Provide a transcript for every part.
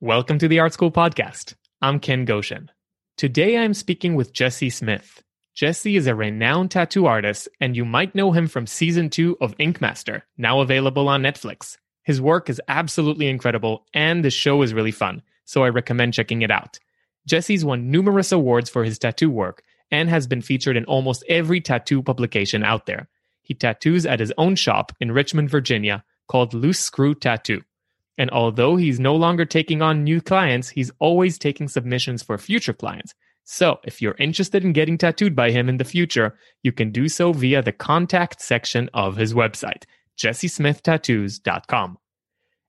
Welcome to the Art School Podcast. I'm Ken Goshen. Today I'm speaking with Jesse Smith. Jesse is a renowned tattoo artist, and you might know him from season two of Ink Master, now available on Netflix. His work is absolutely incredible, and the show is really fun, so I recommend checking it out. Jesse's won numerous awards for his tattoo work and has been featured in almost every tattoo publication out there. He tattoos at his own shop in Richmond, Virginia, called Loose Screw Tattoo. And although he's no longer taking on new clients, he's always taking submissions for future clients. So if you're interested in getting tattooed by him in the future, you can do so via the contact section of his website, jessesmithtattoos.com.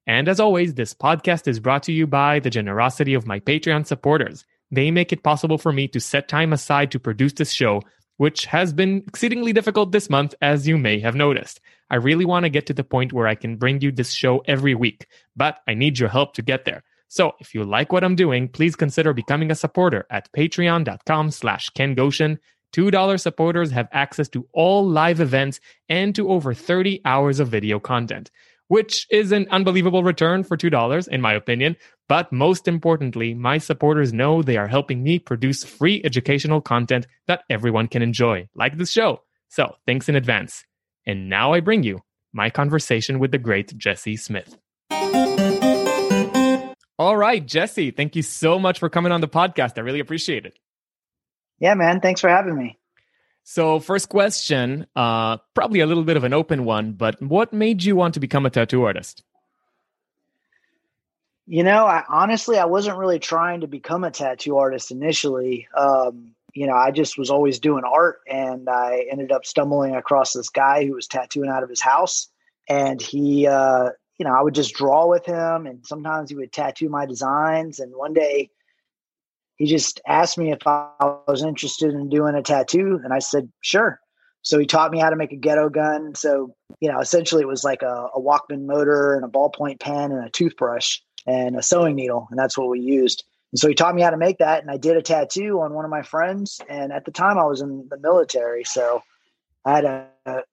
And as always, this podcast is brought to you by the generosity of my Patreon supporters. They make it possible for me to set time aside to produce this show which has been exceedingly difficult this month, as you may have noticed. I really want to get to the point where I can bring you this show every week, but I need your help to get there. So if you like what I'm doing, please consider becoming a supporter at patreon.com slash Ken Goshen. $2 supporters have access to all live events and to over 30 hours of video content which is an unbelievable return for $2, in my opinion. But most importantly, my supporters know they are helping me produce free educational content that everyone can enjoy, like this show. So thanks in advance. And now I bring you my conversation with the great Jesse Smith. All right, Jesse, thank you so much for coming on the podcast. I really appreciate it. Yeah, man. Thanks for having me. So, first question, uh, probably a little bit of an open one, but what made you want to become a tattoo artist? You know, I honestly I wasn't really trying to become a tattoo artist initially. Um, you know, I just was always doing art, and I ended up stumbling across this guy who was tattooing out of his house, and he, uh, you know, I would just draw with him, and sometimes he would tattoo my designs. And one day, he just asked me if I was interested in doing a tattoo, and I said sure. So he taught me how to make a ghetto gun. So you know, essentially, it was like a, a Walkman motor and a ballpoint pen and a toothbrush and a sewing needle, and that's what we used. And so he taught me how to make that, and I did a tattoo on one of my friends. And at the time, I was in the military, so I had a,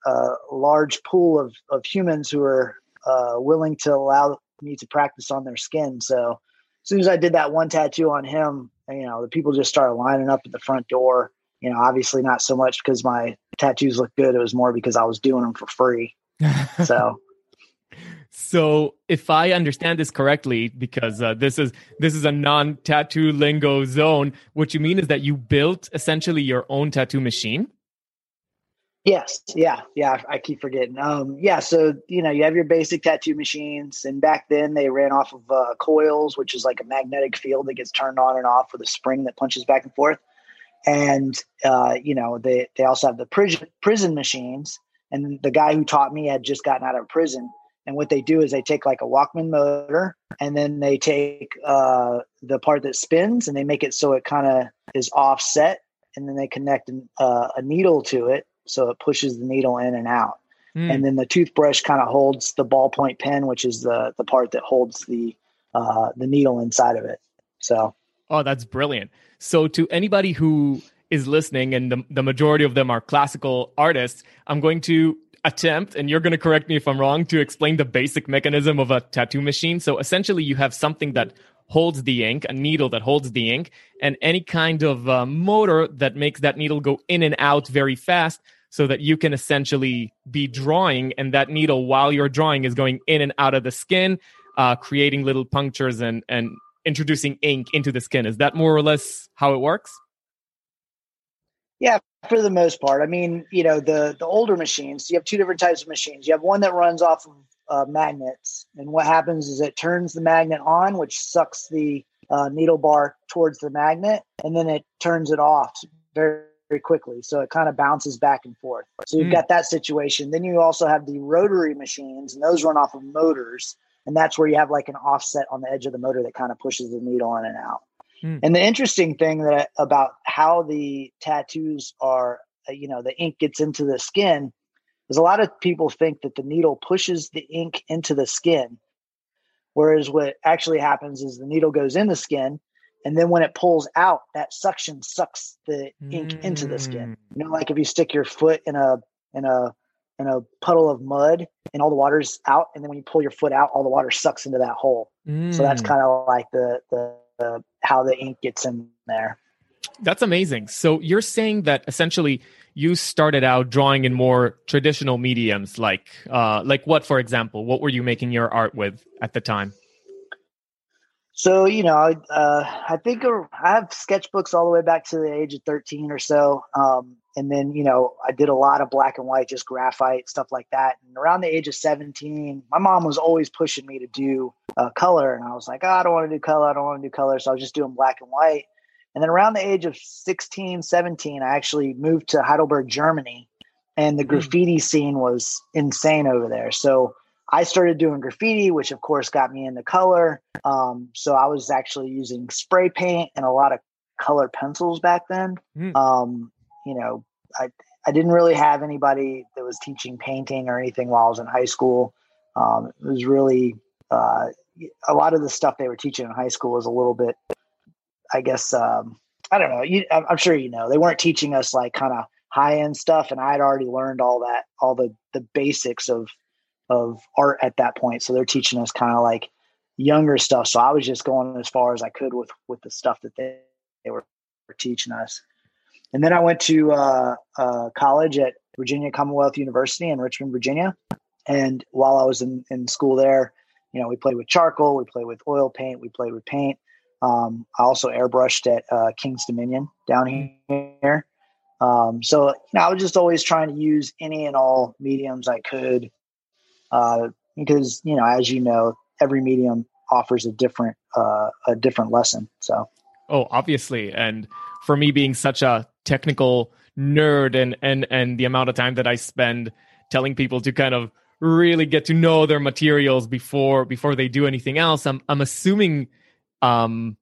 a, large pool of of humans who were uh, willing to allow me to practice on their skin. So as soon as I did that one tattoo on him, you know, the people just started lining up at the front door. You know, obviously not so much because my tattoos look good. It was more because I was doing them for free. So, so if I understand this correctly, because uh, this is this is a non-tattoo lingo zone, what you mean is that you built essentially your own tattoo machine. Yes. Yeah. Yeah. I keep forgetting. Um, yeah. So, you know, you have your basic tattoo machines. And back then they ran off of uh, coils, which is like a magnetic field that gets turned on and off with a spring that punches back and forth. And, uh, you know, they, they also have the prison, prison machines. And the guy who taught me had just gotten out of prison. And what they do is they take like a Walkman motor and then they take uh, the part that spins and they make it so it kind of is offset. And then they connect an, uh, a needle to it so it pushes the needle in and out. Mm. And then the toothbrush kind of holds the ballpoint pen, which is the the part that holds the uh, the needle inside of it. So, oh, that's brilliant. So, to anybody who is listening, and the, the majority of them are classical artists, I'm going to attempt, and you're going to correct me if I'm wrong, to explain the basic mechanism of a tattoo machine. So, essentially, you have something that holds the ink, a needle that holds the ink, and any kind of uh, motor that makes that needle go in and out very fast so that you can essentially be drawing and that needle while you're drawing is going in and out of the skin uh, creating little punctures and and introducing ink into the skin is that more or less how it works yeah for the most part i mean you know the the older machines you have two different types of machines you have one that runs off of uh, magnets and what happens is it turns the magnet on which sucks the uh, needle bar towards the magnet and then it turns it off very very quickly. So it kind of bounces back and forth. So you've mm. got that situation. Then you also have the rotary machines, and those run off of motors. And that's where you have like an offset on the edge of the motor that kind of pushes the needle in and out. Mm. And the interesting thing that about how the tattoos are, uh, you know, the ink gets into the skin is a lot of people think that the needle pushes the ink into the skin. Whereas what actually happens is the needle goes in the skin and then when it pulls out, that suction sucks the ink mm. into the skin. Mm. You know, like if you stick your foot in a in a in a puddle of mud and all the water's out, and then when you pull your foot out, all the water sucks into that hole. Mm. So that's mm. kind of like the, the the how the ink gets in there. That's amazing. So you're saying that essentially you started out drawing in more traditional mediums, like uh, like what, for example? What were you making your art with at the time? So you know, uh, I think I have sketchbooks all the way back to the age of thirteen or so, um, and then you know I did a lot of black and white, just graphite stuff like that. And around the age of seventeen, my mom was always pushing me to do uh, color, and I was like, oh, I don't want to do color, I don't want to do color, so I was just doing black and white. And then around the age of 16, 17, I actually moved to Heidelberg, Germany, and the hmm. graffiti scene was insane over there. So I started doing graffiti, which of course got me into color. Um, so I was actually using spray paint and a lot of colored pencils back then. Mm. Um, you know, I I didn't really have anybody that was teaching painting or anything while I was in high school. Um, it was really uh, a lot of the stuff they were teaching in high school was a little bit, I guess. Um, I don't know. You, I'm sure you know they weren't teaching us like kind of high end stuff, and I had already learned all that, all the the basics of of art at that point. So they're teaching us kind of like younger stuff. So I was just going as far as I could with with the stuff that they, they were, were teaching us. And then I went to uh, uh, college at Virginia Commonwealth University in Richmond, Virginia. And while I was in, in school there, you know, we played with charcoal, we played with oil paint, we played with paint. Um, I also airbrushed at uh, King's Dominion down here. Um, so, you know, I was just always trying to use any and all mediums I could uh, because you know, as you know, every medium offers a different uh, a different lesson. So, oh, obviously, and for me being such a technical nerd, and and and the amount of time that I spend telling people to kind of really get to know their materials before before they do anything else, I'm I'm assuming um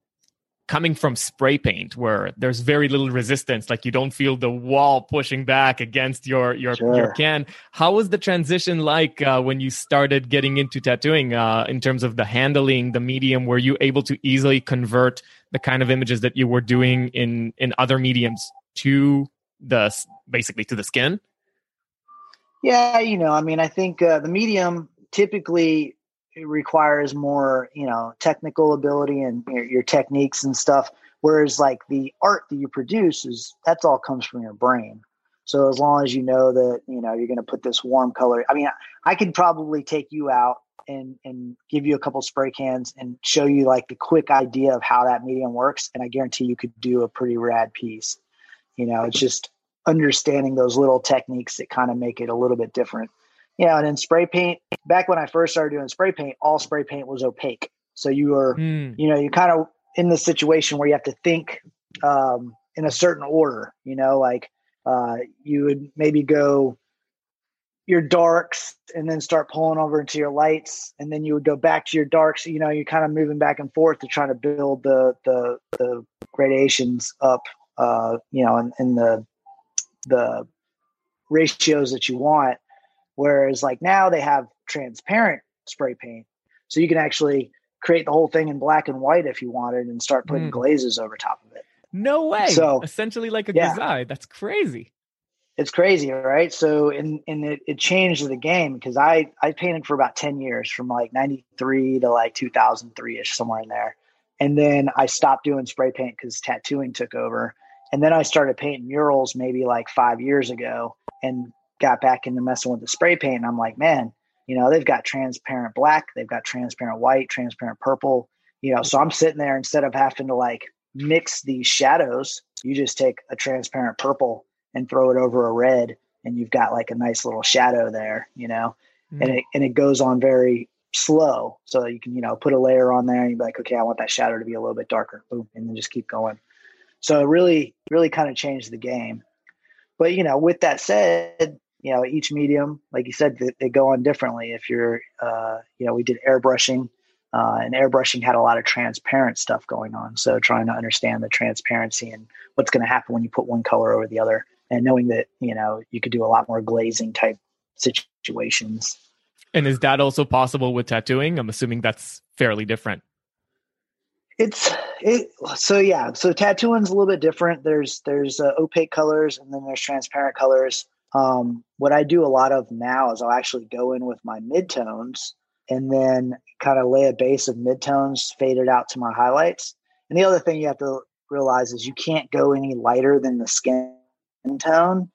coming from spray paint where there's very little resistance like you don't feel the wall pushing back against your your, sure. your can. How was the transition like uh, when you started getting into tattooing uh, in terms of the handling the medium? Were you able to easily convert the kind of images that you were doing in in other mediums to the basically to the skin? Yeah you know i mean i think uh, the medium typically requires more you know technical ability and your, your, techniques and stuff whereas like the art that you produce is that's all comes from your brain. So as long as you know that you know you're going to put this warm color i mean i could probably take you out and and give you a couple spray cans and show you like the quick idea of how that medium works and i guarantee you could do a pretty rad piece you know it's just understanding those little techniques that kind of make it a little bit different you know, and then spray paint. Back when I first started doing spray paint, all spray paint was opaque. So you were, mm. you know, you kind of in the situation where you have to think um, in a certain order. You know, like uh, you would maybe go your darks and then start pulling over into your lights, and then you would go back to your darks. You know, you're kind of moving back and forth to try to build the the the gradations up. Uh, you know, in, in the the ratios that you want Whereas like now they have transparent spray paint. So you can actually create the whole thing in black and white if you wanted and start putting mm. glazes over top of it. No way. So essentially like a yeah. design. That's crazy. It's crazy, right? So and and it, it changed the game because I I painted for about 10 years from like 93 to like 2003 ish somewhere in there. And then I stopped doing spray paint because tattooing took over. And then I started painting murals maybe like five years ago. And got back into messing with the spray paint. And I'm like, man, you know, they've got transparent black, they've got transparent white, transparent purple, you know. So I'm sitting there instead of having to like mix these shadows, you just take a transparent purple and throw it over a red, and you've got like a nice little shadow there, you know. Mm-hmm. And it and it goes on very slow. So you can, you know, put a layer on there and you'd be like, okay, I want that shadow to be a little bit darker. Boom, and then just keep going. So it really, really kind of changed the game. But you know, with that said, you know each medium like you said they, they go on differently if you're uh, you know we did airbrushing uh, and airbrushing had a lot of transparent stuff going on. So trying to understand the transparency and what's going to happen when you put one color over the other, and knowing that you know you could do a lot more glazing type situations. And is that also possible with tattooing? I'm assuming that's fairly different. It's it so yeah. So tattooing's a little bit different. There's there's uh, opaque colors and then there's transparent colors. Um, what I do a lot of now is I'll actually go in with my midtones and then kind of lay a base of midtones faded out to my highlights. And the other thing you have to realize is you can't go any lighter than the skin tone.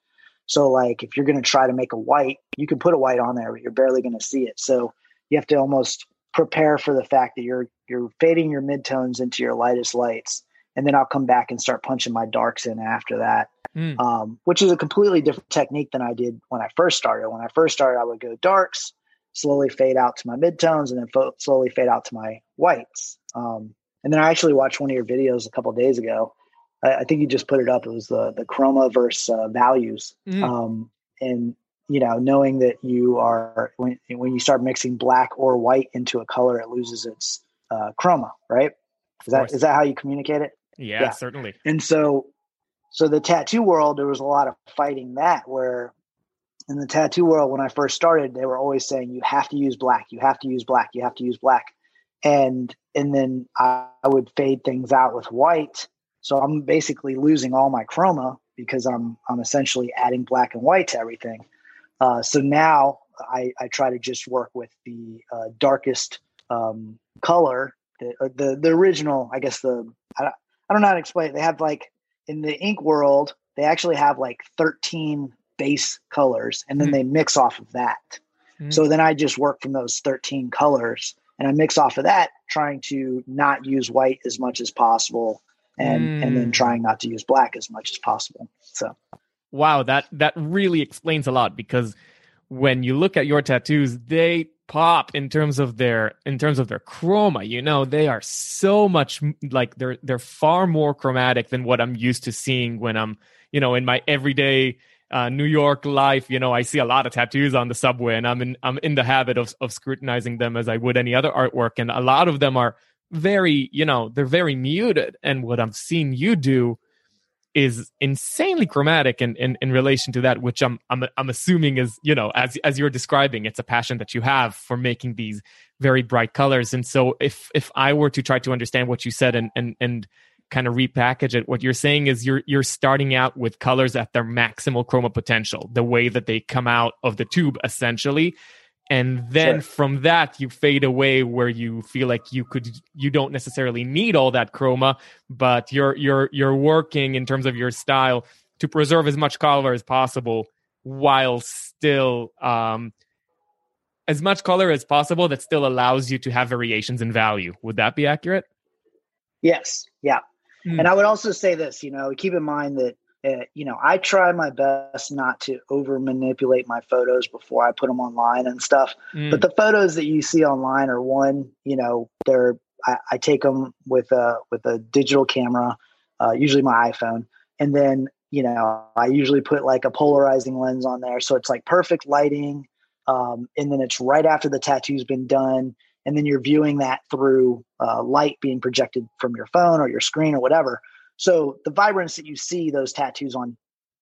So like if you're going to try to make a white, you can put a white on there, but you're barely going to see it. So you have to almost prepare for the fact that you're you're fading your midtones into your lightest lights, and then I'll come back and start punching my darks in after that, mm. um, which is a completely different technique than I did when I first started. When I first started, I would go darks, slowly fade out to my midtones, and then fo- slowly fade out to my whites. Um, and then I actually watched one of your videos a couple days ago. I, I, think you just put it up. It was the the chroma versus uh, values, mm. um, and you know, knowing that you are when when you start mixing black or white into a color, it loses its uh, chroma, right? Is that is that how you communicate it? Yeah, yeah, certainly. And so, so the tattoo world, there was a lot of fighting that. Where in the tattoo world, when I first started, they were always saying you have to use black, you have to use black, you have to use black, and and then I, I would fade things out with white. So I'm basically losing all my chroma because I'm I'm essentially adding black and white to everything. Uh, so now I, I, try to just work with the uh, darkest um, color, the, uh, the, the original. I guess the I, don't, I don't know how to explain it. They have like in the ink world, they actually have like thirteen base colors, and then mm. they mix off of that. Mm. So then I just work from those thirteen colors, and I mix off of that, trying to not use white as much as possible, and mm. and then hmm. trying not to use black as much as possible. So wow, that that really explains a lot because when you look at your tattoos, they pop in terms of their in terms of their chroma. You know, they are so much like they're they're far more chromatic than what I'm used to seeing when I'm you know in my everyday uh, New York life. You know, I see a lot of tattoos on the subway, and I'm in I'm in the habit of of scrutinizing them as I would any other artwork, and a lot of them are very you know they're very muted. And what I've seen you do is insanely chromatic in, in, in relation to that, which I'm, I'm I'm assuming is you know as as you're describing, it's a passion that you have for making these very bright colors. And so if if I were to try to understand what you said and and and kind of repackage it, what you're saying is you're you're starting out with colors at their maximal chroma potential, the way that they come out of the tube, essentially and then sure. from that you fade away where you feel like you could you don't necessarily need all that chroma but you're you're you're working in terms of your style to preserve as much color as possible while still um as much color as possible that still allows you to have variations in value would that be accurate yes yeah mm. and i would also say this you know keep in mind that uh, you know, I try my best not to over manipulate my photos before I put them online and stuff. Mm. But the photos that you see online are one, you know, they're I, I take them with a with a digital camera, uh, usually my iPhone, and then you know I usually put like a polarizing lens on there, so it's like perfect lighting, um, and then it's right after the tattoo's been done, and then you're viewing that through uh, light being projected from your phone or your screen or whatever. So the vibrance that you see those tattoos on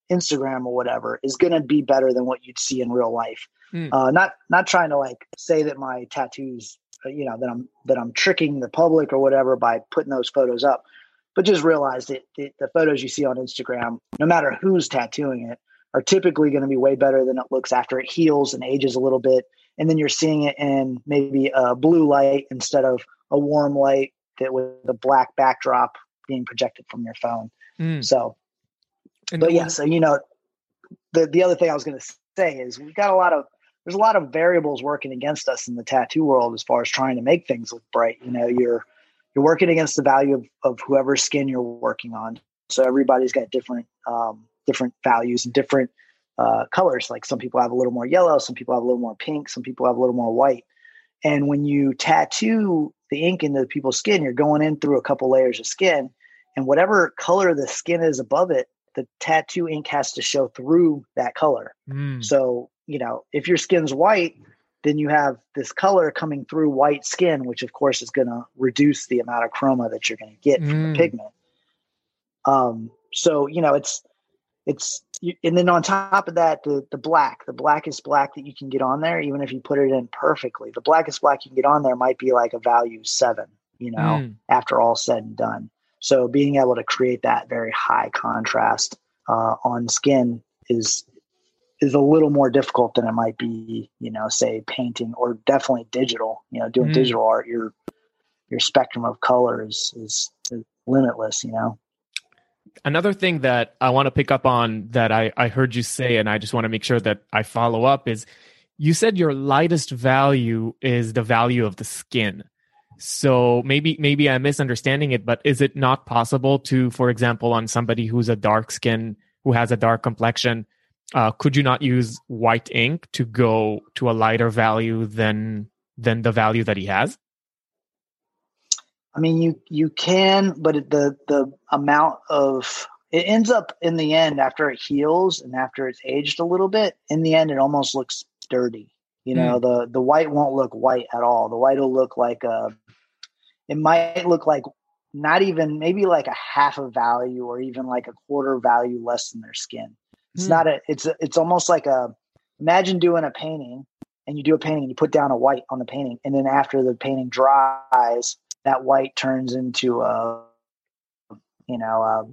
Instagram or whatever is going to be better than what you'd see in real life. Mm. Uh, not not trying to like say that my tattoos, uh, you know, that I'm that I'm tricking the public or whatever by putting those photos up, but just realize that the, the photos you see on Instagram, no matter who's tattooing it, are typically going to be way better than it looks after it heals and ages a little bit, and then you're seeing it in maybe a blue light instead of a warm light that with a black backdrop being projected from your phone. Mm. So, and but yeah, so you know, the the other thing I was going to say is we've got a lot of there's a lot of variables working against us in the tattoo world as far as trying to make things look bright. You know, you're you're working against the value of, of whoever's skin you're working on. So everybody's got different um, different values and different uh, colors. Like some people have a little more yellow, some people have a little more pink, some people have a little more white. And when you tattoo the ink into people's skin, you're going in through a couple layers of skin, and whatever color the skin is above it, the tattoo ink has to show through that color. Mm. So, you know, if your skin's white, then you have this color coming through white skin, which of course is going to reduce the amount of chroma that you're going to get mm. from the pigment. Um, so you know it's it's and then on top of that the the black the blackest black that you can get on there even if you put it in perfectly the blackest black you can get on there might be like a value seven you know mm. after all said and done so being able to create that very high contrast uh, on skin is is a little more difficult than it might be, you know, say painting or definitely digital. You know, doing mm. digital art, your your spectrum of colors is, is limitless. You know. Another thing that I want to pick up on that I, I heard you say, and I just want to make sure that I follow up is you said your lightest value is the value of the skin. So maybe maybe I'm misunderstanding it, but is it not possible to, for example, on somebody who's a dark skin, who has a dark complexion, uh, could you not use white ink to go to a lighter value than than the value that he has? I mean, you you can, but the the amount of it ends up in the end after it heals and after it's aged a little bit. In the end, it almost looks dirty. You know, mm. the the white won't look white at all. The white will look like a. It might look like not even maybe like a half a value or even like a quarter value less than their skin. It's mm. not a. It's a, it's almost like a. Imagine doing a painting, and you do a painting, and you put down a white on the painting, and then after the painting dries, that white turns into a. You know, a,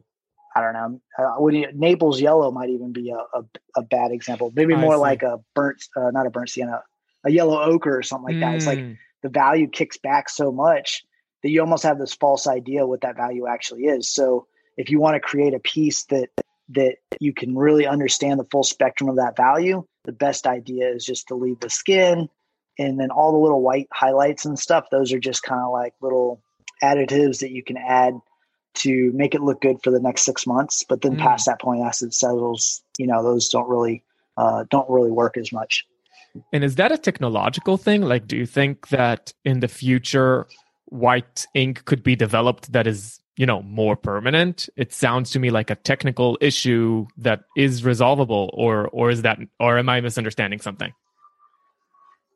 I don't know. Uh, you, Naples yellow might even be a, a, a bad example. Maybe more like a burnt, uh, not a burnt sienna, a yellow ochre or something like that. It's like mm. the value kicks back so much that you almost have this false idea what that value actually is. So if you want to create a piece that that you can really understand the full spectrum of that value, the best idea is just to leave the skin and then all the little white highlights and stuff. Those are just kind of like little additives that you can add to make it look good for the next six months. But then mm. past that point, acid settles, you know, those don't really uh, don't really work as much. And is that a technological thing? Like, do you think that in the future, white ink could be developed that is you know more permanent it sounds to me like a technical issue that is resolvable or or is that or am i misunderstanding something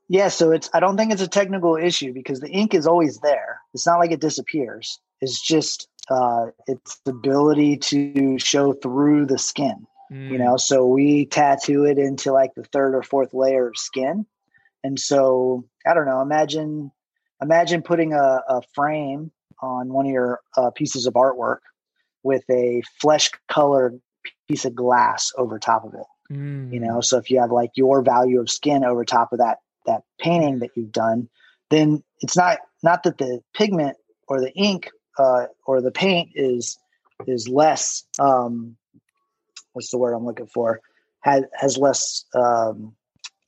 yeah so it's i don't think it's a technical issue because the ink is always there it's not like it disappears it's just uh its ability to show through the skin mm. you know so we tattoo it into like the third or fourth layer of skin and so i don't know imagine imagine putting a, a frame on one of your uh, pieces of artwork with a flesh colored piece of glass over top of it. Mm. You know, so if you have like your value of skin over top of that that painting that you've done, then it's not not that the pigment or the ink uh, or the paint is is less. Um, what's the word I'm looking for? Has has less. Um,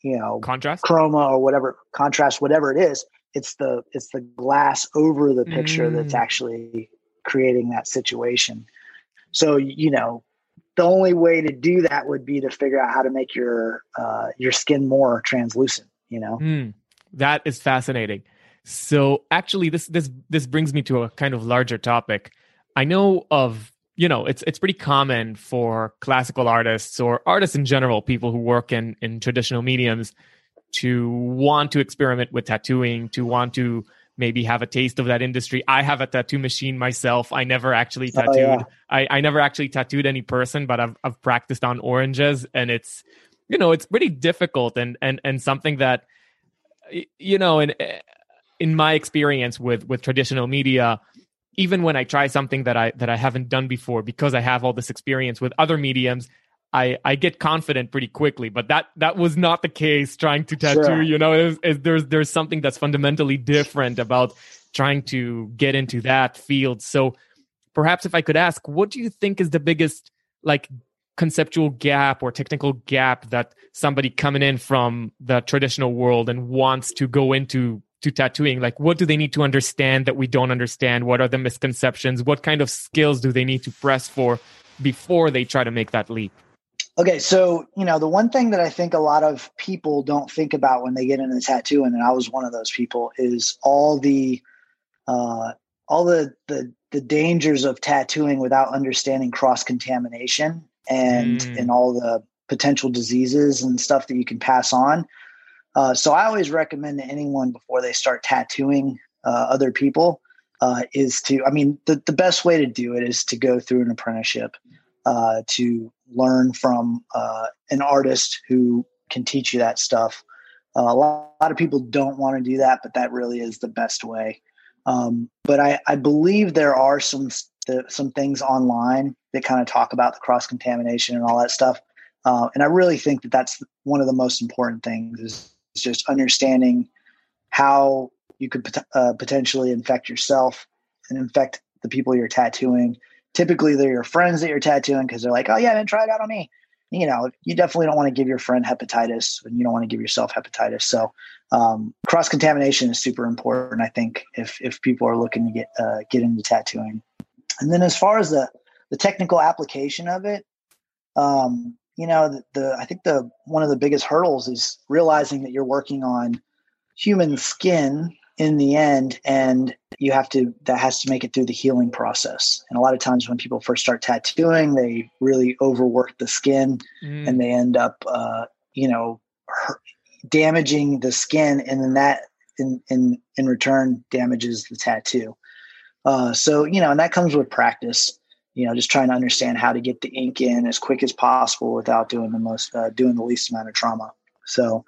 you know, contrast, chroma, or whatever contrast, whatever it is it's the it's the glass over the picture mm. that's actually creating that situation so you know the only way to do that would be to figure out how to make your uh, your skin more translucent you know mm, that is fascinating so actually this this this brings me to a kind of larger topic i know of you know it's it's pretty common for classical artists or artists in general people who work in in traditional mediums to want to experiment with tattooing, to want to maybe have a taste of that industry. I have a tattoo machine myself. I never actually tattooed. Oh, yeah. I, I never actually tattooed any person, but I've I've practiced on oranges and it's you know, it's pretty difficult and and and something that you know, in in my experience with with traditional media, even when I try something that I that I haven't done before because I have all this experience with other mediums, I, I get confident pretty quickly, but that that was not the case trying to tattoo. Sure. You know, it, it, there's there's something that's fundamentally different about trying to get into that field. So perhaps if I could ask, what do you think is the biggest like conceptual gap or technical gap that somebody coming in from the traditional world and wants to go into to tattooing like what do they need to understand that we don't understand what are the misconceptions what kind of skills do they need to press for before they try to make that leap Okay, so you know the one thing that I think a lot of people don't think about when they get into tattooing, and I was one of those people, is all the uh, all the, the the dangers of tattooing without understanding cross contamination and mm. and all the potential diseases and stuff that you can pass on. Uh, so I always recommend to anyone before they start tattooing uh, other people uh, is to, I mean, the, the best way to do it is to go through an apprenticeship uh, to learn from uh, an artist who can teach you that stuff. A lot, a lot, of people don't want to do that, but that really is the best way. Um, but I, I, believe there are some the, some things online that kind of talk about the cross contamination and all that stuff. Uh, and I really think that that's one of the most important things is, is just understanding how you could pot- uh, potentially infect yourself and infect the people you're tattooing. Typically, they're your friends that you're tattooing because they're like, "Oh yeah, then try it out on me." You know, you definitely don't want to give your friend hepatitis, and you don't want to give yourself hepatitis. So, um, cross contamination is super important. I think if if people are looking to get uh, get into tattooing, and then as far as the the technical application of it, um, you know, the, the I think the one of the biggest hurdles is realizing that you're working on human skin in the end and you have to that has to make it through the healing process. And a lot of times when people first start tattooing they really overwork the skin mm. and they end up uh, you know damaging the skin and then that in in in return damages the tattoo. Uh, so you know and that comes with practice you know just trying to understand how to get the ink in as quick as possible without doing the most uh, doing the least amount of trauma so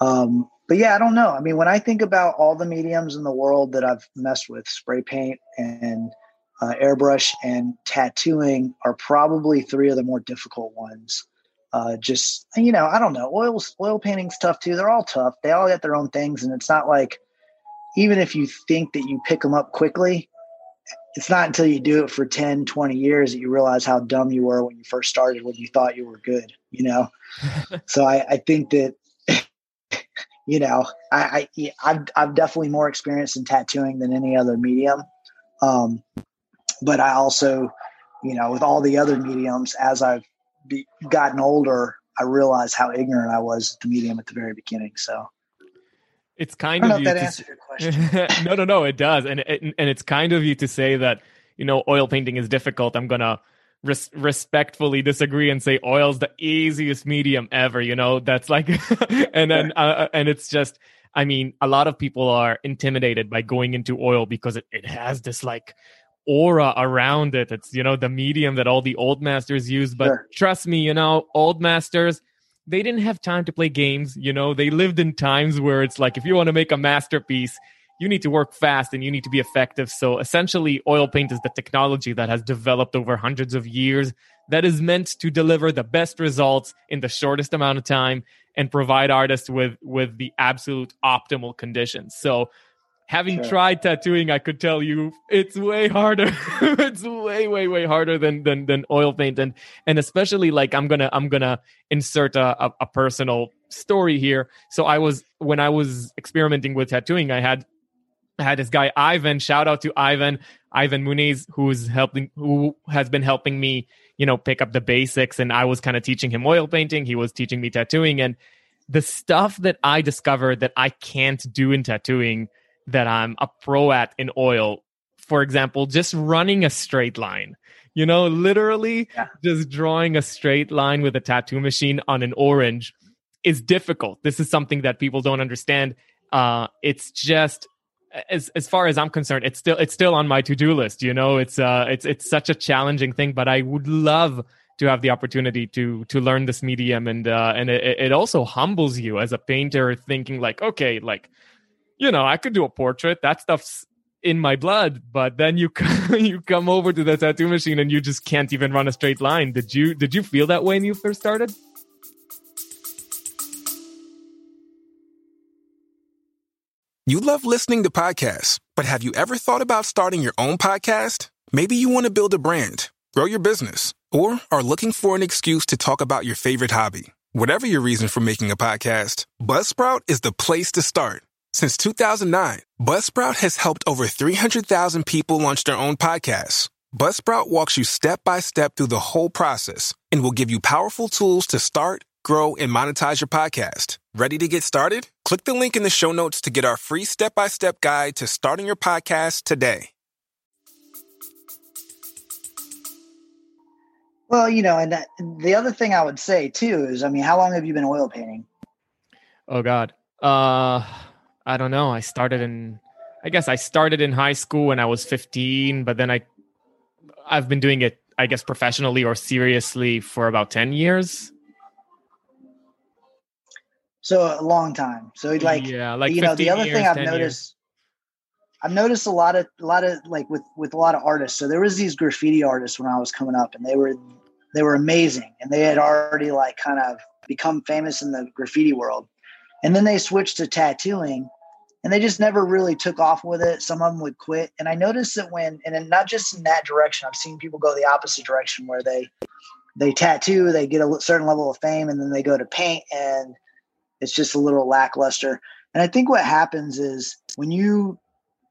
um, but yeah, I don't know. I mean, when I think about all the mediums in the world that I've messed with, spray paint and uh, airbrush and tattooing are probably three of the more difficult ones. Uh, just you know, I don't know. Oil oil painting's tough too. They're all tough. They all get their own things, and it's not like even if you think that you pick them up quickly, it's not until you do it for 10, 20 years that you realize how dumb you were when you first started when you thought you were good, you know? so I, I think that you know, I, I I've, I've definitely more experience in tattooing than any other medium. Um, but I also, you know, with all the other mediums, as I've be, gotten older, I realized how ignorant I was at the medium at the very beginning. So it's kind of you to, no, no, no, it does, and it, and it's kind of you to say that you know oil painting is difficult. I'm gonna res- respectfully disagree and say oil's the easiest medium ever. You know, that's like, and then uh, and it's just. I mean, a lot of people are intimidated by going into oil because it, it has this like aura around it. It's, you know, the medium that all the old masters use. But sure. trust me, you know, old masters, they didn't have time to play games. You know, they lived in times where it's like, if you want to make a masterpiece, you need to work fast and you need to be effective. So essentially, oil paint is the technology that has developed over hundreds of years that is meant to deliver the best results in the shortest amount of time and provide artists with with the absolute optimal conditions. So having sure. tried tattooing, I could tell you it's way harder. it's way, way, way harder than than than oil paint, and and especially like I'm gonna I'm gonna insert a, a, a personal story here. So I was when I was experimenting with tattooing, I had I had this guy Ivan. Shout out to Ivan, Ivan Muniz, who's helping, who has been helping me, you know, pick up the basics. And I was kind of teaching him oil painting. He was teaching me tattooing, and the stuff that I discovered that I can't do in tattooing that I'm a pro at in oil. For example, just running a straight line. You know, literally yeah. just drawing a straight line with a tattoo machine on an orange is difficult. This is something that people don't understand. Uh, it's just as as far as I'm concerned, it's still it's still on my to do list. You know, it's uh it's it's such a challenging thing, but I would love to have the opportunity to to learn this medium, and uh, and it, it also humbles you as a painter, thinking like, okay, like you know, I could do a portrait. That stuff's in my blood, but then you you come over to the tattoo machine and you just can't even run a straight line. Did you did you feel that way when you first started? You love listening to podcasts, but have you ever thought about starting your own podcast? Maybe you want to build a brand, grow your business, or are looking for an excuse to talk about your favorite hobby. Whatever your reason for making a podcast, Buzzsprout is the place to start. Since 2009, Buzzsprout has helped over 300,000 people launch their own podcasts. Buzzsprout walks you step by step through the whole process and will give you powerful tools to start grow, and monetize your podcast. Ready to get started? Click the link in the show notes to get our free step by step guide to starting your podcast today. Well, you know, and that, the other thing I would say too is, I mean, how long have you been oil painting? Oh God, Uh, I don't know. I started in, I guess I started in high school when I was 15, but then I, I've been doing it, I guess, professionally or seriously for about 10 years. So a long time. So like, yeah, like you know, the other years, thing I've noticed, years. I've noticed a lot of, a lot of like with, with a lot of artists. So there was these graffiti artists when I was coming up and they were, they were amazing and they had already like kind of become famous in the graffiti world. And then they switched to tattooing and they just never really took off with it. Some of them would quit. And I noticed that when, and not just in that direction, I've seen people go the opposite direction where they, they tattoo, they get a certain level of fame and then they go to paint and it's just a little lackluster. And I think what happens is when you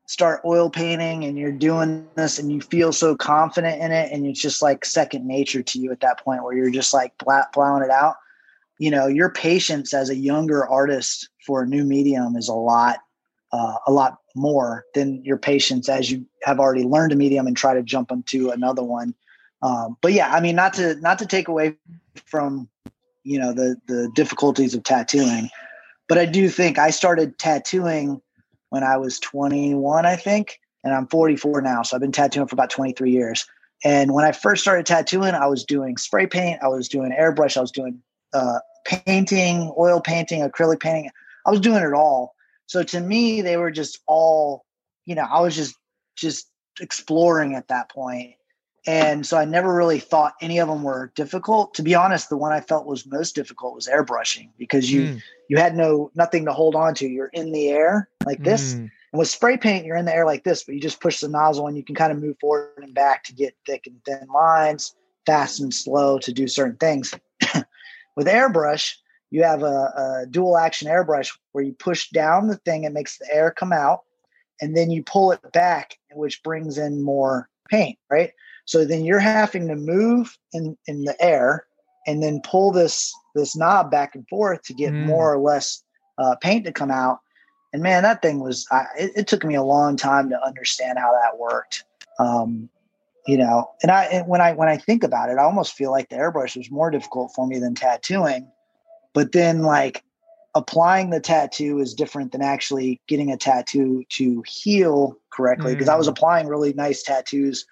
start oil painting and you're doing this and you feel so confident in it and it's just like second nature to you at that point where you're just like plowing it out you know your patience as a younger artist for a new medium is a lot uh, a lot more than your patience as you have already learned a medium and try to jump into another one um, but yeah i mean not to not to take away from you know the the difficulties of tattooing but i do think i started tattooing when I was 21, I think, and I'm 44 now. So I've been tattooing for about 23 years. And when I first started tattooing, I was doing spray paint, I was doing airbrush, I was doing uh, painting, oil painting, acrylic painting. I was doing it all. So to me, they were just all, you know, I was just just exploring at that point. And so I never really thought any of them were difficult. To be honest, the one I felt was most difficult was airbrushing because you mm. you had no nothing to hold on to. You're in the air like this. Mm. And with spray paint, you're in the air like this, but you just push the nozzle and you can kind of move forward and back to get thick and thin lines, fast and slow to do certain things. with airbrush, you have a, a dual action airbrush where you push down the thing, it makes the air come out, and then you pull it back, which brings in more paint, right? So then you're having to move in, in the air and then pull this this knob back and forth to get mm. more or less uh, paint to come out. And man, that thing was I, it, it, took me a long time to understand how that worked. Um, you know, and I and when I when I think about it, I almost feel like the airbrush was more difficult for me than tattooing. But then like applying the tattoo is different than actually getting a tattoo to heal correctly because mm. I was mm. applying really nice tattoos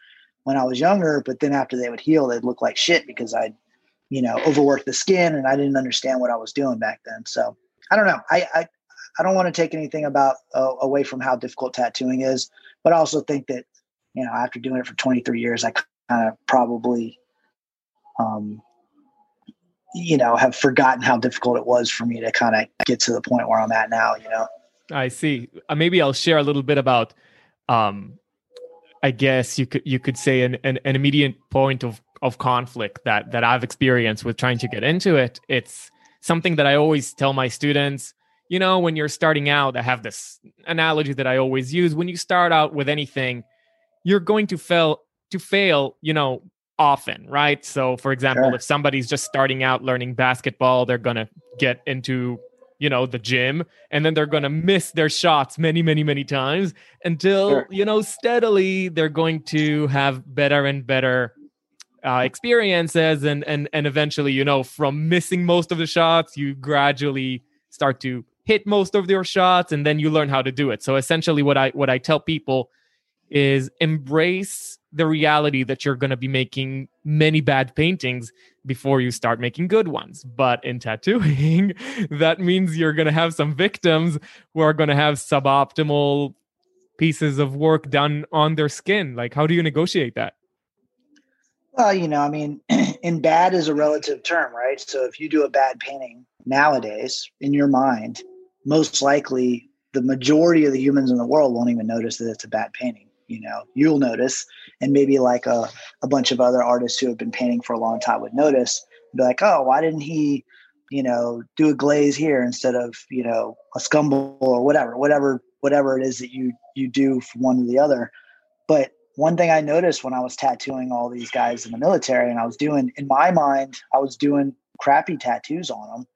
when I was younger, but then after they would heal, they'd look like shit because I'd, you know, overworked the skin and I didn't understand what I was doing back then. So I don't know. I, I, I don't want to take anything about uh, away from how difficult tattooing is, but I also think that, you know, after doing it for 23 years, I kind of probably, um, you know, have forgotten how difficult it was for me to kind of get to the point where I'm at now, you know? I see. Uh, maybe I'll share a little bit about um, I guess you could you could say an, an, an immediate point of of conflict that that I've experienced with trying to get into it. It's something that I always tell my students. You know, when you're starting out, I have this analogy that I always use. When you start out with anything, you're going to fail to fail. You know, often, right? So, for example, sure. if somebody's just starting out learning basketball, they're gonna get into you know the gym and then they're going to miss their shots many many many times until sure. you know steadily they're going to have better and better uh, experiences and and and eventually you know from missing most of the shots you gradually start to hit most of your shots and then you learn how to do it so essentially what i what i tell people is embrace the reality that you're going to be making many bad paintings before you start making good ones. But in tattooing, that means you're going to have some victims who are going to have suboptimal pieces of work done on their skin. Like, how do you negotiate that? Well, you know, I mean, in bad is a relative term, right? So if you do a bad painting nowadays in your mind, most likely the majority of the humans in the world won't even notice that it's a bad painting you know you'll notice. And maybe like a, a bunch of other artists who have been painting for a long time would notice be like oh why didn't he you know do a glaze here instead of you know a scumble or whatever whatever whatever it is that you you do from one to the other. But one thing i noticed when i was tattooing all these guys in the military and i was doing in my mind i was doing crappy tattoos on them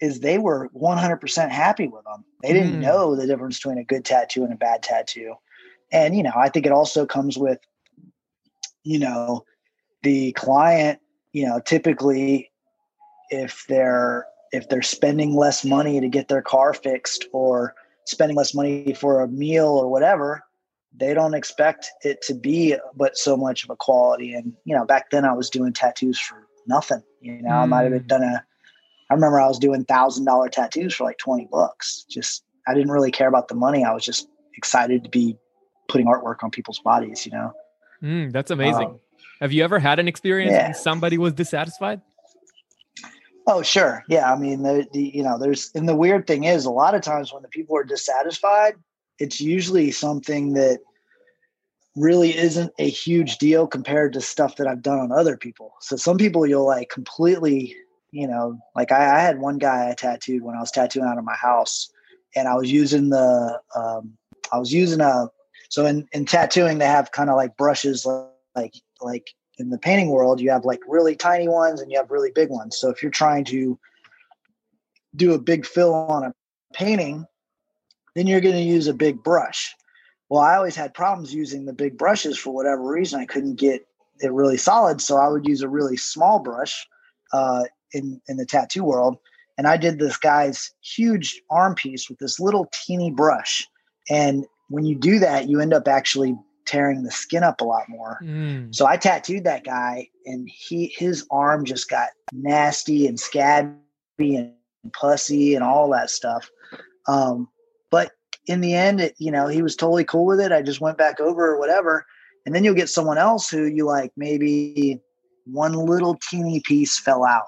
is they were 100% happy with them they didn't mm. know the difference between a good tattoo and a bad tattoo and, you know, I think it also comes with, you know, the client, you know, typically if they're if they're spending less money to get their car fixed or spending less money for a meal or whatever, they don't expect it to be but so much of a quality. And you know, back then I was doing tattoos for nothing. You know, mm. I might have hmm. done a. I remember I was doing thousand dollar tattoos for like twenty bucks. Just I didn't really care about the money. I was just excited to be putting artwork on people's bodies. You know, mm, that's amazing. Um, have you ever had an experience yeah. somebody was dissatisfied? Oh, sure. Yeah. I mean, the, the, you know, there's, and the weird thing is a lot of times when the people are dissatisfied, it's usually something that really isn't a huge deal compared to stuff that I've done on other people. So some people you'll like completely, you know, like I, I had one guy I tattooed when I was tattooing out of my house and I was using the, um, I was using a, so in, in tattooing, they have kind of like brushes, like, like in the painting world, you have like really tiny ones and you have really big ones. So if you're trying to do a big fill on a painting, then you're going to use a big brush. Well, I always had problems using the big brushes for whatever reason. I couldn't get it really solid, so I would use a really small brush uh, in in the tattoo world. And I did this guy's huge arm piece with this little teeny brush. And when you do that, you end up actually tearing the skin up a lot more. Mm. So I tattooed that guy, and he his arm just got nasty and scabby and pussy and all that stuff. Um, but in the end, it, you know, he was totally cool with it. I just went back over or whatever, and then you'll get someone else who you like maybe one little teeny piece fell out,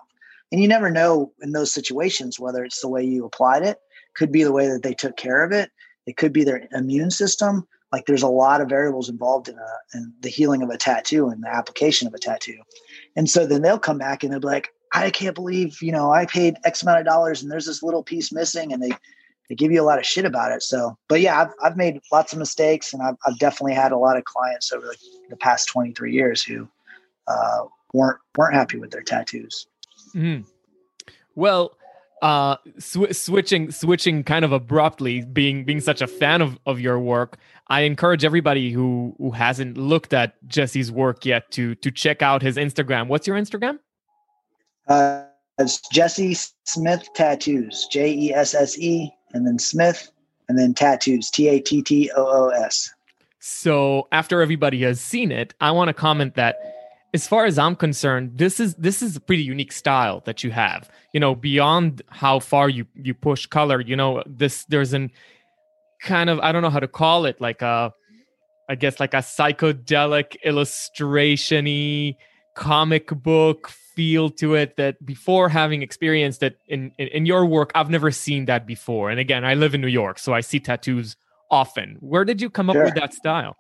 and you never know in those situations whether it's the way you applied it, could be the way that they took care of it. It could be their immune system like there's a lot of variables involved in, a, in the healing of a tattoo and the application of a tattoo. And so then they'll come back and they'll be like, I can't believe, you know, I paid X amount of dollars and there's this little piece missing and they, they give you a lot of shit about it. So, but yeah, I've, I've made lots of mistakes and I've, I've definitely had a lot of clients over the, the past 23 years who uh, weren't, weren't happy with their tattoos. Mm. Well, uh sw- switching switching kind of abruptly being being such a fan of of your work i encourage everybody who who hasn't looked at jesse's work yet to to check out his instagram. What's your instagram? Uh it's jesse smith tattoos j-e-s-s-e and then smith and then tattoos t-a-t-t-o-o-s so after everybody has seen it i want to comment that as far as I'm concerned, this is this is a pretty unique style that you have. You know, beyond how far you you push color, you know, this there's an kind of I don't know how to call it, like a I guess like a psychedelic illustrationy comic book feel to it that before having experienced it in, in, in your work, I've never seen that before. And again, I live in New York, so I see tattoos often. Where did you come sure. up with that style?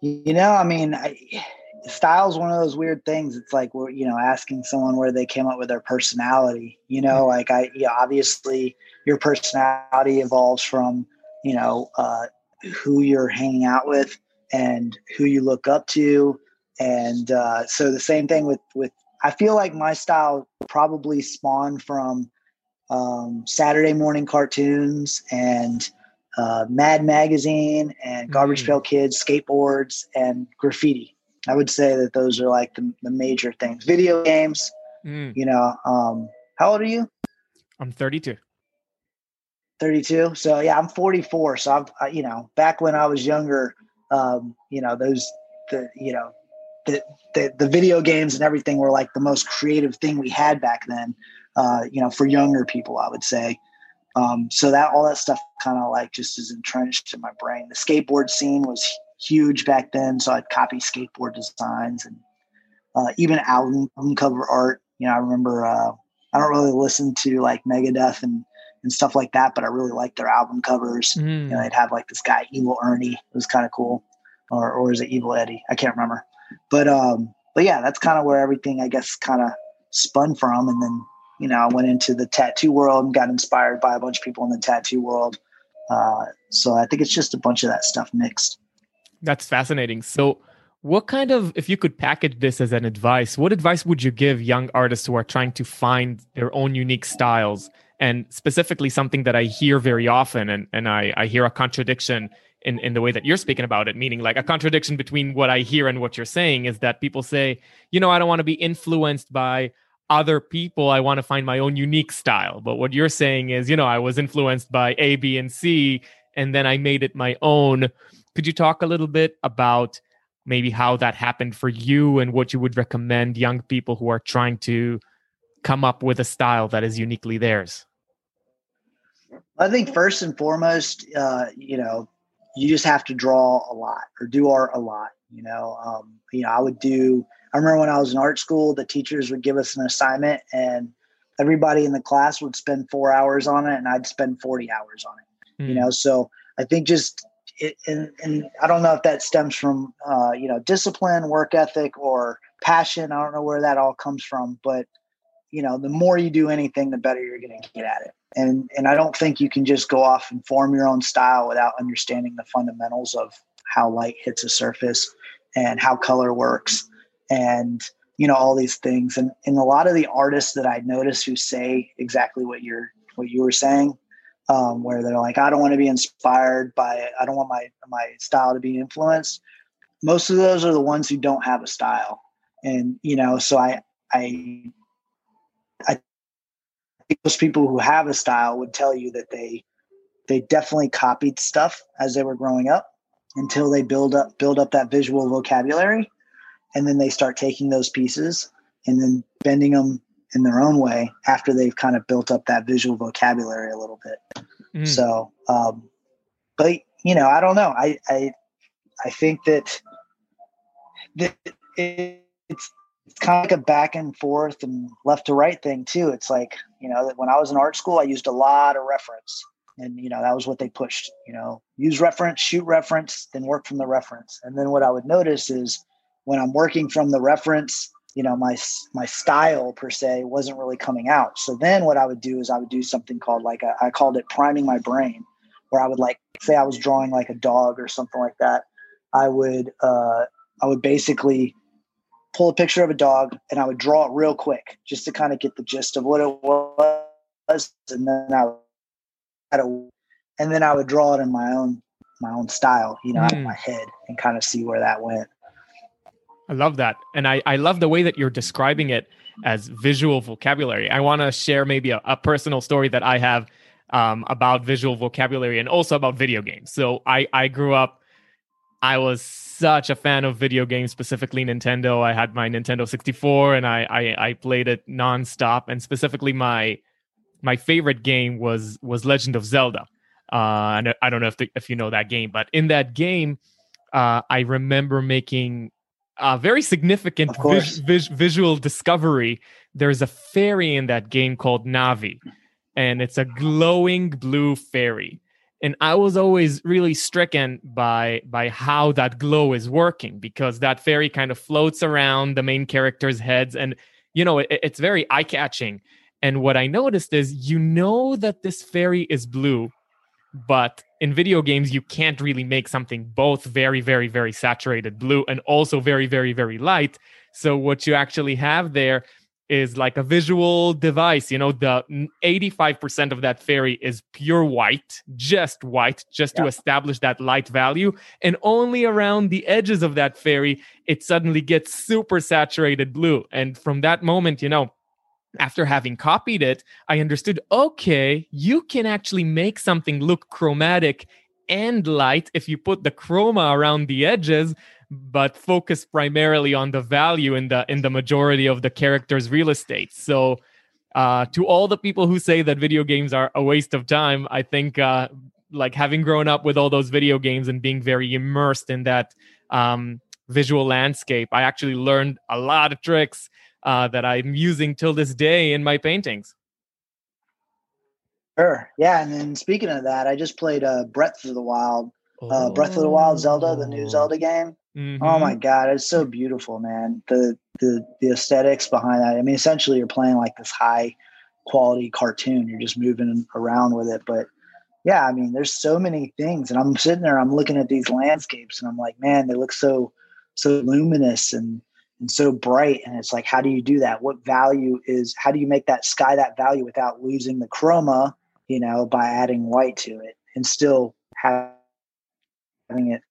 You know, I mean, I style is one of those weird things. It's like we're you know asking someone where they came up with their personality. You know, mm-hmm. like I yeah, obviously your personality evolves from you know uh, who you're hanging out with and who you look up to, and uh, so the same thing with with. I feel like my style probably spawned from um, Saturday morning cartoons and uh, Mad Magazine and Garbage mm. Pail Kids, skateboards, and graffiti. I would say that those are like the, the major things. Video games, mm. you know. Um, how old are you? I'm 32. 32. So yeah, I'm 44. So I've, I, you know, back when I was younger, um, you know, those, the, you know, the, the, the video games and everything were like the most creative thing we had back then, uh, you know, for younger people, I would say. Um, so that, all that stuff kind of like just is entrenched in my brain. The skateboard scene was huge back then. So I'd copy skateboard designs and uh, even album, album cover art. You know, I remember uh, I don't really listen to like Megadeth and and stuff like that, but I really like their album covers. Mm. You know, they'd have like this guy Evil Ernie. It was kind of cool, or or is it Evil Eddie? I can't remember. But um, but yeah, that's kind of where everything I guess kind of spun from, and then you know I went into the tattoo world and got inspired by a bunch of people in the tattoo world. Uh, so I think it's just a bunch of that stuff mixed. That's fascinating. So, what kind of, if you could package this as an advice, what advice would you give young artists who are trying to find their own unique styles? And specifically, something that I hear very often, and, and I, I hear a contradiction in, in the way that you're speaking about it, meaning like a contradiction between what I hear and what you're saying is that people say, you know, I don't want to be influenced by other people, I want to find my own unique style. But what you're saying is, you know, I was influenced by A, B, and C, and then I made it my own. Could you talk a little bit about maybe how that happened for you and what you would recommend young people who are trying to come up with a style that is uniquely theirs? I think first and foremost, uh, you know, you just have to draw a lot or do art a lot. You know, um, you know, I would do. I remember when I was in art school, the teachers would give us an assignment, and everybody in the class would spend four hours on it, and I'd spend forty hours on it. Mm. You hmm. know, so I think just it, and, and I don't know if that stems from uh, you know discipline, work ethic, or passion. I don't know where that all comes from, but you know, the more you do anything, the better you're going to get at it. And and I don't think you can just go off and form your own style without understanding the fundamentals of how light hits a surface and how color works and you know all these things and and a lot of the artists that i notice who say exactly what you're what you were saying um, where they're like, I don't want to be inspired by, I don't want my my style to be influenced. Most of those are the ones who don't have a style, and you know, so I I I think those people who have a style would tell you that they they definitely copied stuff as they were growing up until they build up build up that visual vocabulary, and then they start taking those pieces and then bending them in their own way after they've kind of built up that visual vocabulary a little bit. Mm. So, um, but you know, I don't know. I, I, I think that, that it, it's, it's kind of like a back and forth and left to right thing too. It's like, you know, that when I was in art school, I used a lot of reference and, you know, that was what they pushed, you know, use reference, shoot reference, then work from the reference. And then what I would notice is when I'm working from the reference, you know my my style per se wasn't really coming out so then what i would do is i would do something called like a, I called it priming my brain where i would like say i was drawing like a dog or something like that i would uh i would basically pull a picture of a dog and i would draw it real quick just to kind of get the gist of what it was and then i would and then i would draw it in my own my own style you know mm. out of hmm. my head and kind of see where that went I love that. And I, I love the way that you're describing it as visual vocabulary. I want to share maybe a, a, personal story that I have um, about visual vocabulary and also about video games. So I, I grew up, I was such a fan of video games, specifically Nintendo. I had my Nintendo 64 and I, I, I played it nonstop. And specifically my my favorite game was was Legend of Zelda. Uh, and I don't know if the, if you know that game, but in that game, uh, I remember making a very significant vis- vis- visual discovery. There's a fairy in that game called Navi, and it's a glowing blue fairy. And I was always really stricken by by how that glow is working because that fairy kind of floats around the main characters' heads, and you know it, it's very eye catching. And what I noticed is, you know that this fairy is blue but in video games you can't really make something both very very very saturated blue and also very very very light. So what you actually have there is like a visual device you know the 85% of that fairy is pure white just white just yeah. to establish that light value. And only around the edges of that fairy it suddenly gets super saturated blue. And from that moment you know after having copied it, I understood okay, you can actually make something look chromatic and light if you put the chroma around the edges but focus primarily on the value in the in the majority of the character's real estate. So uh, to all the people who say that video games are a waste of time i think uh, like having grown up with all those video games and being very immersed in that um, visual landscape i actually learned a lot of tricks uh, that I'm using till this day in my paintings. Sure. Yeah. And then speaking of that, I just played uh, Breath of the Wild, uh, Breath of the Wild Zelda, the new Zelda game. Mm-hmm. Oh my God, it's so beautiful, man. The the the aesthetics behind that. I mean, essentially, you're playing like this high quality cartoon. You're just moving around with it, but yeah, I mean, there's so many things, and I'm sitting there, I'm looking at these landscapes, and I'm like, man, they look so so luminous and and so bright. And it's like, how do you do that? What value is, how do you make that sky that value without losing the chroma, you know, by adding white to it and still having it?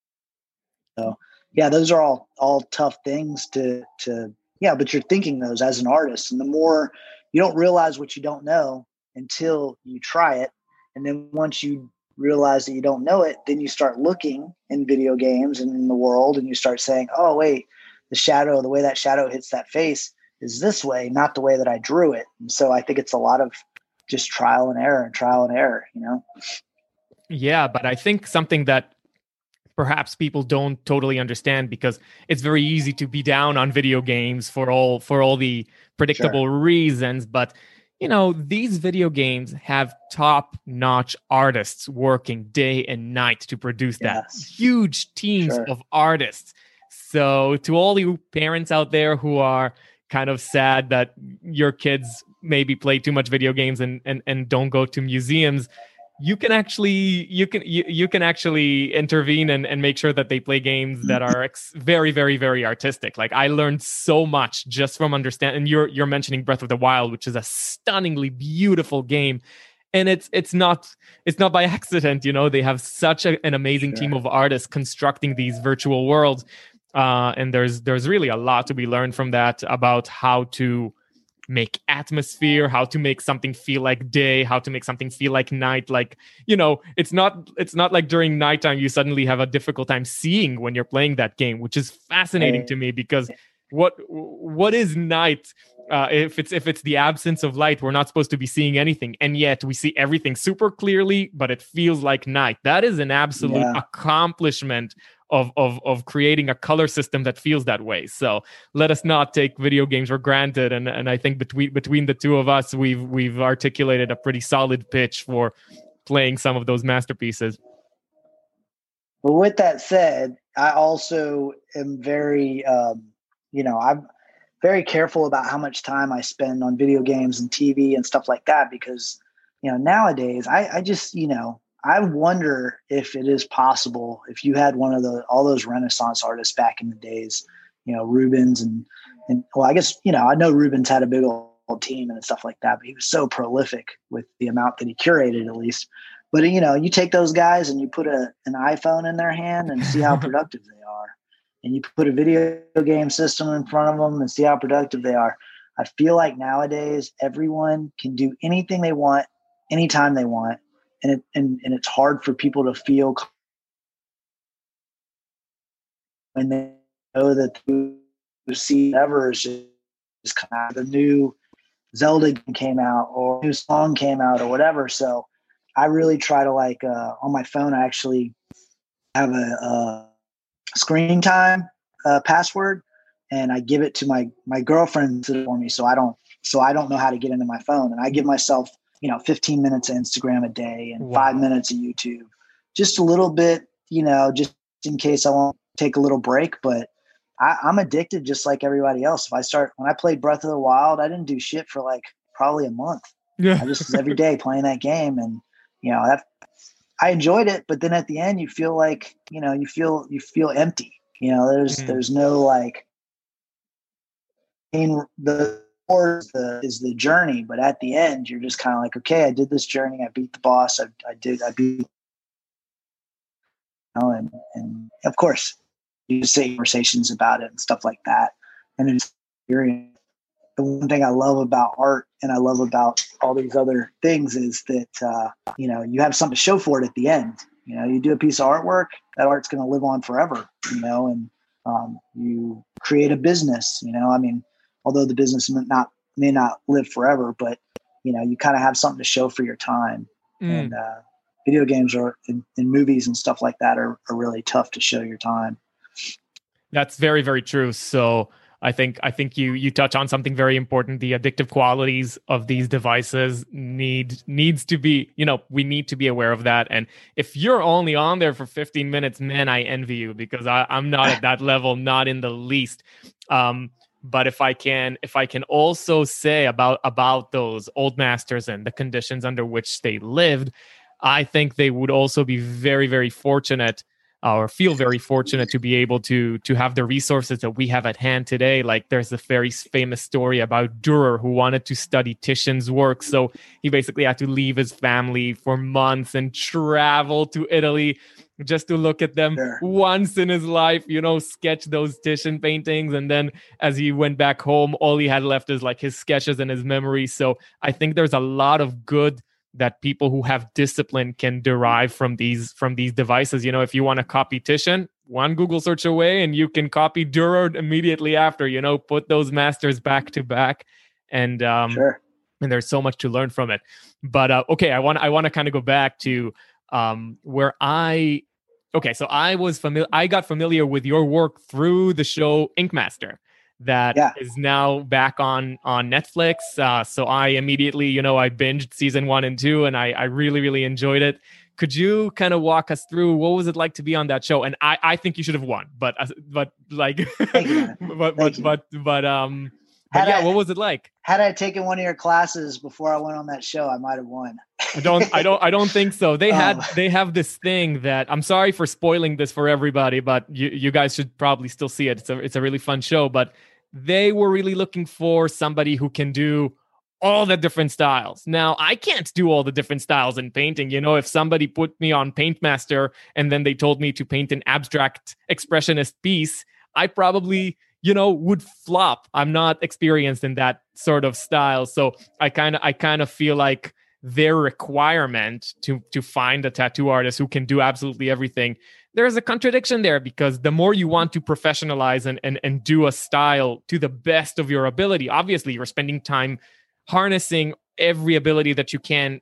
So, yeah, those are all, all tough things to, to yeah, but you're thinking those as an artist. And the more you don't realize what you don't know until you try it. And then once you realize that you don't know it, then you start looking in video games and in the world and you start saying, oh, wait, the shadow, the way that shadow hits that face is this way, not the way that I drew it. And so I think it's a lot of just trial and error and trial and error, you know? Yeah, but I think something that perhaps people don't totally understand because it's very easy to be down on video games for all for all the predictable sure. reasons but you know these video games have top notch artists working day and night to produce that huge teams sure. of artists so to all you parents out there who are kind of sad that your kids maybe play too much video games and and, and don't go to museums you can actually you can you, you can actually intervene and, and make sure that they play games mm-hmm. that are ex- very very very artistic. Like i learned so much just from understanding and you're you're mentioning breath of the wild which is a stunningly beautiful game. And it's it's not it's not by accident you know they have such a, an amazing sure. team of artists constructing these virtual worlds uh, and there's there's really a lot to be learned from that about how to make atmosphere how to make something feel like day how to make something feel like night. Like you know it's not it's not like during nighttime you suddenly have a difficult time seeing when you're playing that game which is fascinating to me because what what is night uh, if it's if it's the absence of light we're not supposed to be seeing anything. And yet we see everything super clearly but it feels like night. That is an absolute yeah. accomplishment of of of creating a color system that feels that way. So let us not take video games for granted. And and I think between between the two of us, we've we've articulated a pretty solid pitch for playing some of those masterpieces. But with that said, I also am very, um, you know, I'm very careful about how much time I spend on video games and TV and stuff like that because, you know, nowadays I, I just, you know, I wonder if it is possible if you had one of the all those Renaissance artists back in the days, you know, Rubens and and well, I guess you know I know Rubens had a big old team and stuff like that, but he was so prolific with the amount that he curated, at least. But you know, you take those guys and you put a an iPhone in their hand and see how productive they are, and you put a video game system in front of them and see how productive they are. I feel like nowadays everyone can do anything they want, anytime they want and it and, and it's hard for people to feel when they know that the see ever is just, kind of the new Zelda came out or new song came out or whatever. So I really try to like uh, on my phone. I actually have a, a screen time uh, password, and I give it to my my girlfriend for me, so I don't so I don't know how to get into my phone, and I give myself you know 15 minutes of instagram a day and wow. five minutes of youtube. Just a little bit you know just in case i want to take a little break but I, i'm addicted just like everybody else. If i start when i played breath of the wild i didn't do shit for like probably a month. Yeah. I just was every day playing that game and you know that i enjoyed it but then at the end you feel like you know you feel you feel empty. You know there's mm-hmm. there's no like in the the, is the journey, but at the end, you're just kind of like, okay, I did this journey. I beat the boss. I, I did. I beat. You know, and and of course, you say conversations about it and stuff like that, and it's. The one thing I love about art and I love about all these other things is that uh, you know you have something to show for it at the end. You know, you do a piece of artwork, that art's going to live on forever. You know, and um, you create a business. You know, I mean, although the business may not may not live forever, but you know, you kind of have something to show for your time. Mm. And uh, video games are in, in, movies and stuff like that are, are really tough to show your time. That's very, very true. So I think I think you you touch on something very important. The addictive qualities of these devices need needs to be, you know, we need to be aware of that. And if you're only on there for 15 minutes, man, I envy you because I, I'm not at that level, not in the least. Um, but if i can if i can also say about about those old masters and the conditions under which they lived i think they would also be very very fortunate uh, or feel very fortunate to be able to to have the resources that we have at hand today. Like there's a very famous story about Dürer who wanted to study Titian's work. So he basically had to leave his family for months and travel to Italy just to look at them Sure. once in his life, you know, sketch those Titian paintings. And then as he went back home, all he had left is like his sketches and his memories. So I think there's a lot of good that people who have discipline can derive from these from these devices. You know, if you want to copy Titian, one Google search away and you can copy Dürer immediately after, you know, put those masters back to back. And um Sure. and there's so much to learn from it. But uh, okay, I want I want to kind of go back to um, where I okay, so I was familiar. I got familiar with your work through the show Ink Master that Yeah. is now back on on Netflix. Uh, so I immediately, you know, I binged season one and two, and I I really really enjoyed it. Could you kind of walk us through what was it like to be on that show? And I I think you should have won, but uh, but like Thank but but, you. but but um but Had yeah, I- what was it like? Had I taken one of your classes before I went on that show, I might have won. I don't I don't I don't think so. They had Oh. they have this thing that I'm sorry for spoiling this for everybody, but you you guys should probably still see it. It's a it's a really fun show, but they were really looking for somebody who can do all the different styles. Now, I can't do all the different styles in painting. You know, if somebody put me on Paint Master and then they told me to paint an abstract expressionist piece, I probably, you know, would flop. I'm not experienced in that sort of style. So I kind of I kind of feel like their requirement to to find a tattoo artist who can do absolutely everything there's a contradiction there because the more you want to professionalize and, and and do a style to the best of your ability obviously you're spending time harnessing every ability that you can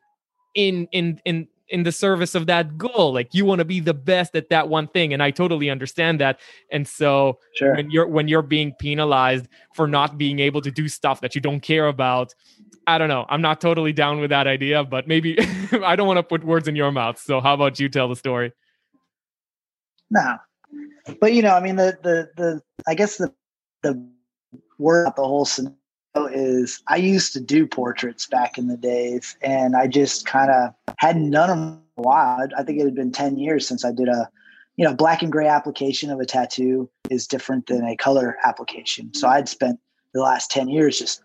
in in in in the service of that goal. Like you want to be the best at that one thing and i totally understand that. And so Sure. when you're when you're being penalized for not being able to do stuff that you don't care about i don't know. I'm not totally down with that idea but maybe i don't want to put words in your mouth. So how about you tell the story? No, but you know, I mean, the the the I guess the the word about the whole scenario is I used to do portraits back in the days, and I just kind of hadn't done them a while. I think it had been ten years since I did a, you know, black and gray application of a tattoo is different than a color application. So I'd spent the last ten years just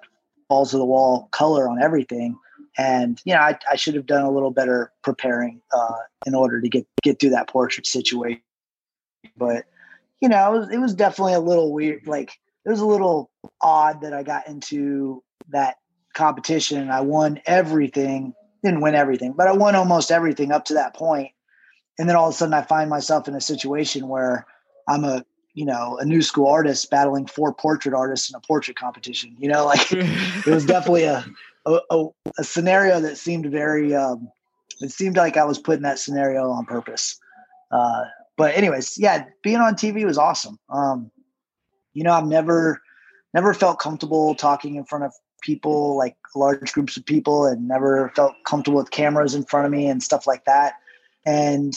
balls to the wall color on everything. And you know, I, I should have done a little better preparing uh, in order to get get through that portrait situation but you know, it was, it was definitely a little weird. Like it was a little odd that I got into that competition. And I won everything, didn't win everything, but I won almost everything up to that point. And then all of a sudden, I find myself in a situation where I'm a you know a new school artist battling four portrait artists in a portrait competition. You know, like it was definitely a a, a, scenario that seemed very um, it seemed like I was put in that scenario on purpose. Uh, but anyways, yeah, being on TV was awesome. Um, you know, I've never never felt comfortable talking in front of people like large groups of people and never felt comfortable with cameras in front of me and stuff like that. And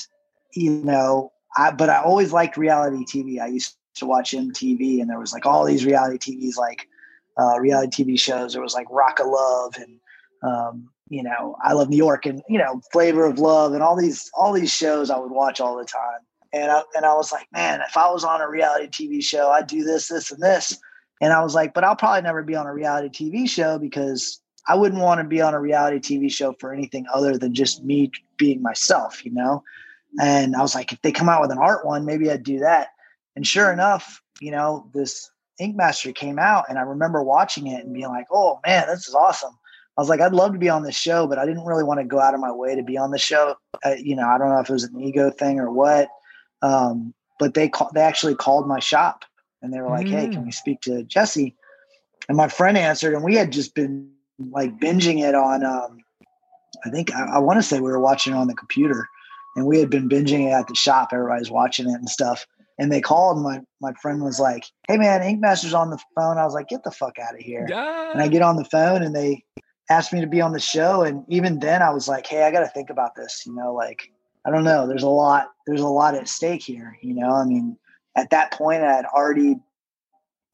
you know, I but I always liked reality TV. I used to watch MTV and there was like all these reality TVs like uh, reality TV shows. There was like Rock of Love and um, you know, I Love New York and you know, Flavor of Love and all these all these shows I would watch all the time. And I and I was like, man, if I was on a reality TV show, I'd do this, this, and this. And I was like, but I'll probably never be on a reality TV show because I wouldn't want to be on a reality TV show for anything other than just me being myself, you know? And I was like, if they come out with an art one, maybe I'd do that. And sure enough, you know, this Ink Master came out and I remember watching it and being like, oh man, this is awesome. I was like, I'd love to be on this show, but I didn't really want to go out of my way to be on the show. Uh, you know, I don't know if it was an ego thing or what. Um, but they call, they actually called my shop and they were like, "Hey, can we speak to Jesse?" And my friend answered, and we had just been like binging it on. Um, I think I, I want to say we were watching it on the computer, and we had been binging it at the shop. Everybody's watching it and stuff. And they called. And my my friend was like, "Hey, man, Ink Master's on the phone." I was like, "Get the fuck out of here!" And I get on the phone, and they asked me to be on the show. And even then, I was like, "Hey, I got to think about this." You know, like I don't know. There's a lot. There's a lot at stake here. You know, I mean, at that point, I had already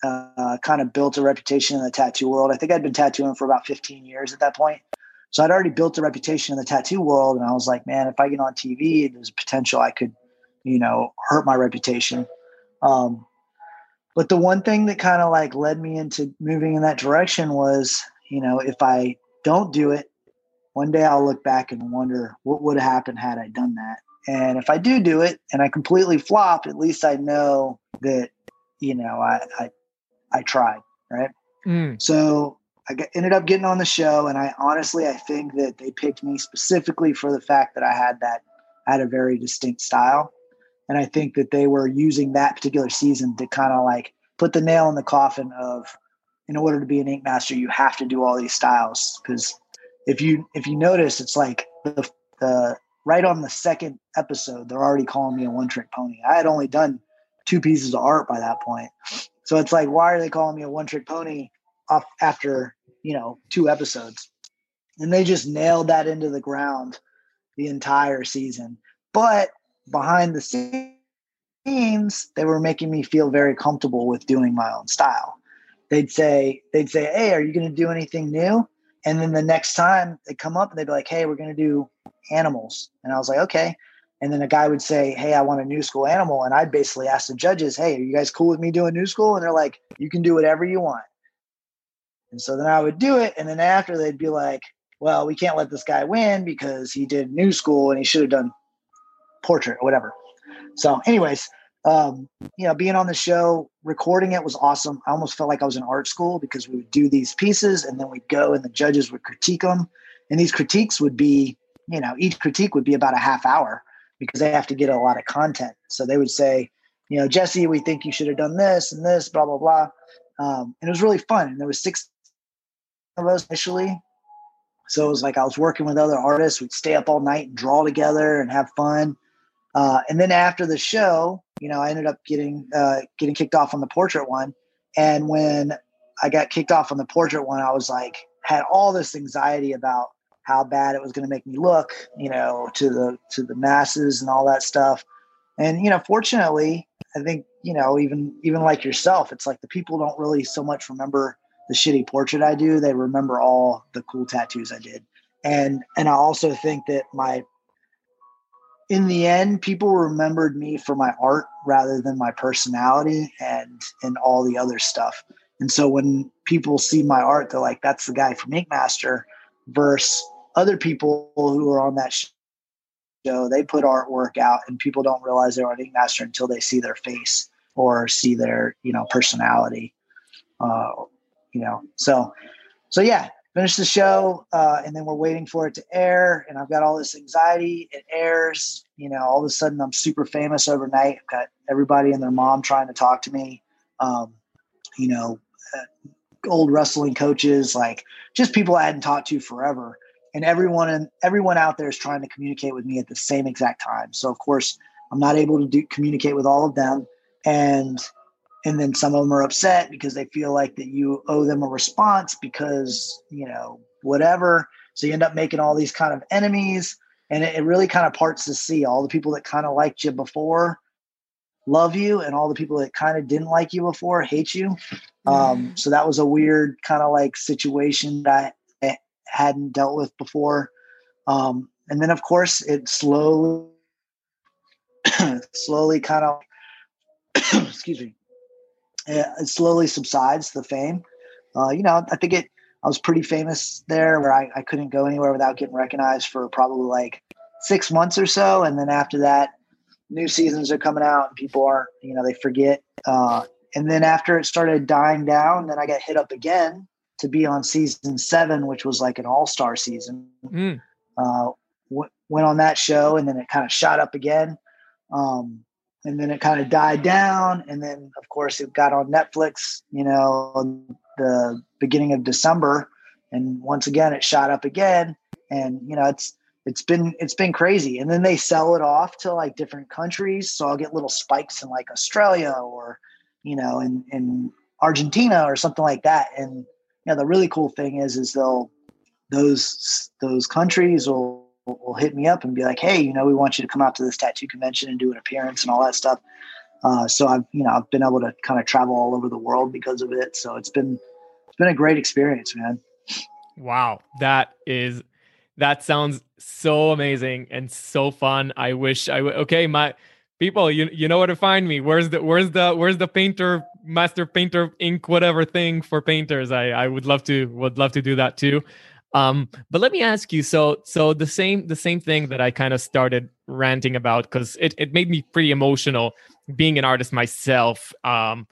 uh, kind of built a reputation in the tattoo world. I think I'd been tattooing for about 15 years at that point. So I'd already built a reputation in the tattoo world. And I was like, man, if I get on TV, there's a potential I could, you know, hurt my reputation. Um, but the one thing that kind of like led me into moving in that direction was, you know, if I don't do it, one day I'll look back and wonder what would have happened had I done that. And if I do do it and I completely flop, at least I know that, you know, I, I, I tried. Right. Mm. So I ended up getting on the show. And I honestly, I think that they picked me specifically for the fact that I had that, I had a very distinct style. And I think that they were using that particular season to kind of like put the nail in the coffin of, in order to be an ink master, you have to do all these styles. Cause if you, if you notice, it's like the, the right on the second episode, they're already calling me a one trick pony. I had only done two pieces of art by that point. So it's like, why are they calling me a one trick pony off after, you know, two episodes? And they just nailed that into the ground the entire season. But behind the scenes, they were making me feel very comfortable with doing my own style. They'd say, they'd say, Hey, are you going to do anything new? And then the next time they come up and they'd be like, Hey, we're going to do animals. And I was like, okay. And then a guy would say, Hey, I want a new school animal. And I'd basically ask the judges, Hey, are you guys cool with me doing new school? And they're like, You can do whatever you want. And so then I would do it. And then after they'd be like, Well, we can't let this guy win because he did new school and he should have done portrait or whatever. So, anyways, um, you know, being on the show, recording it was awesome. I almost felt like I was in art school because we would do these pieces and then we'd go and the judges would critique them. And these critiques would be you know, each critique would be about a half hour because they have to get a lot of content. So they would say, you know, Jesse, we think you should have done this and this, blah blah blah. Um, and it was really fun. And there was six of us initially, so it was like I was working with other artists. We'd stay up all night and draw together and have fun. Uh, and then after the show, you know, I ended up getting uh, getting kicked off on the portrait one. And when I got kicked off on the portrait one, I was like, had all this anxiety about how bad it was going to make me look, you know, to the to the masses and all that stuff. And you know, fortunately, I think you know, even even like yourself, it's like the people don't really so much remember the shitty portrait I do; they remember all the cool tattoos I did. And and I also think that my in the end, people remembered me for my art rather than my personality and and all the other stuff. And so when people see my art, they're like, "That's the guy from Ink Master." Versus other people who are on that show, they put artwork out and people don't realize they're on Ink Master until they see their face or see their, you know, personality. Uh, you know, so, so yeah, finish the show uh, and then we're waiting for it to air and I've got all this anxiety. It airs, you know, all of a sudden I'm super famous overnight. I've got everybody and their mom trying to talk to me. Um, you know, uh, old wrestling coaches, like just people I hadn't talked to forever and everyone and everyone out there is trying to communicate with me at the same exact time. So of course, I'm not able to do, communicate with all of them, and and then some of them are upset because they feel like that you owe them a response because you know whatever. So you end up making all these kind of enemies, and it, it really kind of parts the sea. All the people that kind of liked you before love you, and all the people that kind of didn't like you before hate you. Um, so that was a weird kind of like situation that I hadn't dealt with before. Um, and then, of course, it slowly, slowly kind of, excuse me, it slowly subsides the fame. Uh, you know, I think it. I was pretty famous there, where I, I couldn't go anywhere without getting recognized for probably like six months or so, and then after that, new seasons are coming out, and people aren't, you know, they forget. Uh, and then after it started dying down, then I got hit up again to be on season seven, which was like an all star season. Mm. Uh, w- went on that show, and then it kind of shot up again. Um, and then it kind of died down. And then, of course, it got on Netflix, you know, the beginning of December. And once again, it shot up again. And, you know, it's, it's been it's been crazy and then they sell it off to like different countries so i'll get little spikes in like australia or you know in in argentina or something like that and you know the really cool thing is, is they'll those those countries will will hit me up and be like, hey, you know, we want you to come out to this tattoo convention and do an appearance and all that stuff. Uh, so I've you know I've been able to kind of travel all over the world because of it. So it's been it's been a great experience, man. Wow, that is that sounds so amazing and so fun. I wish I would. Okay, my people, you you know where to find me. Where's the where's the where's the painter master painter ink whatever thing for painters? I I would love to would love to do that too. Um, but let me ask you. So so the same the same thing that I kind of started ranting about because it, it made me pretty emotional being an artist myself um,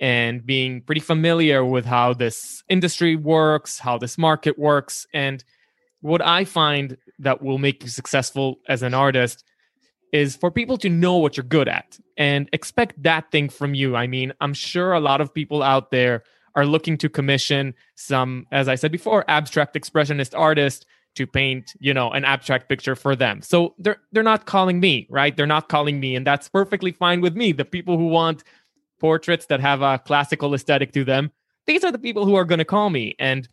and being pretty familiar with how this industry works, how this market works. And what I find that will make you successful as an artist is for people to know what you're good at and expect that thing from you. I mean, I'm sure a lot of people out there are looking to commission some, as I said before, abstract expressionist artist to paint, you know, an abstract picture for them. So they're they're not calling me, right? They're not calling me, and that's perfectly fine with me. The people who want portraits that have a classical aesthetic to them, these are the people who are going to call me. And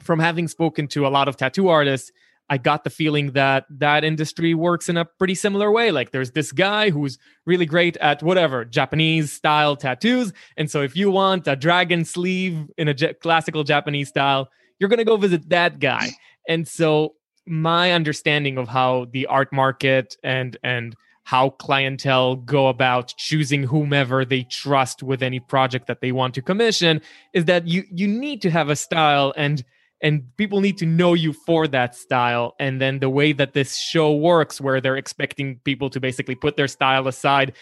from having spoken to a lot of tattoo artists, I got the feeling that that industry works in a pretty similar way. Like there's this guy who's really great at whatever Japanese style tattoos. And so if you want a dragon sleeve in a j- classical Japanese style, you're going to go visit that guy. And so my understanding of how the art market and and how clientele go about choosing whomever they trust with any project that they want to commission is that you you need to have a style and and people need to know you for that style. And then the way that this show works where they're expecting people to basically put their style aside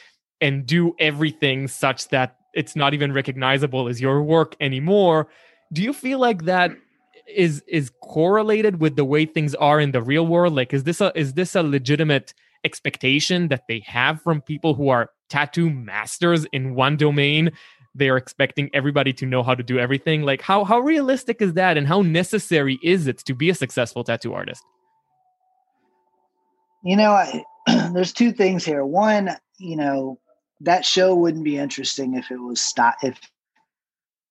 and do everything such that it's not even recognizable as your work anymore do you feel like that is is correlated with the way things are in the real world? Like is this a is this a legitimate expectation that they have from people who are tattoo masters in one domain they are expecting everybody to know how to do everything. Like how how realistic is that? And how necessary is it to be a successful tattoo artist? You know I, there's two things here. One you know that show wouldn't be interesting if it was stop if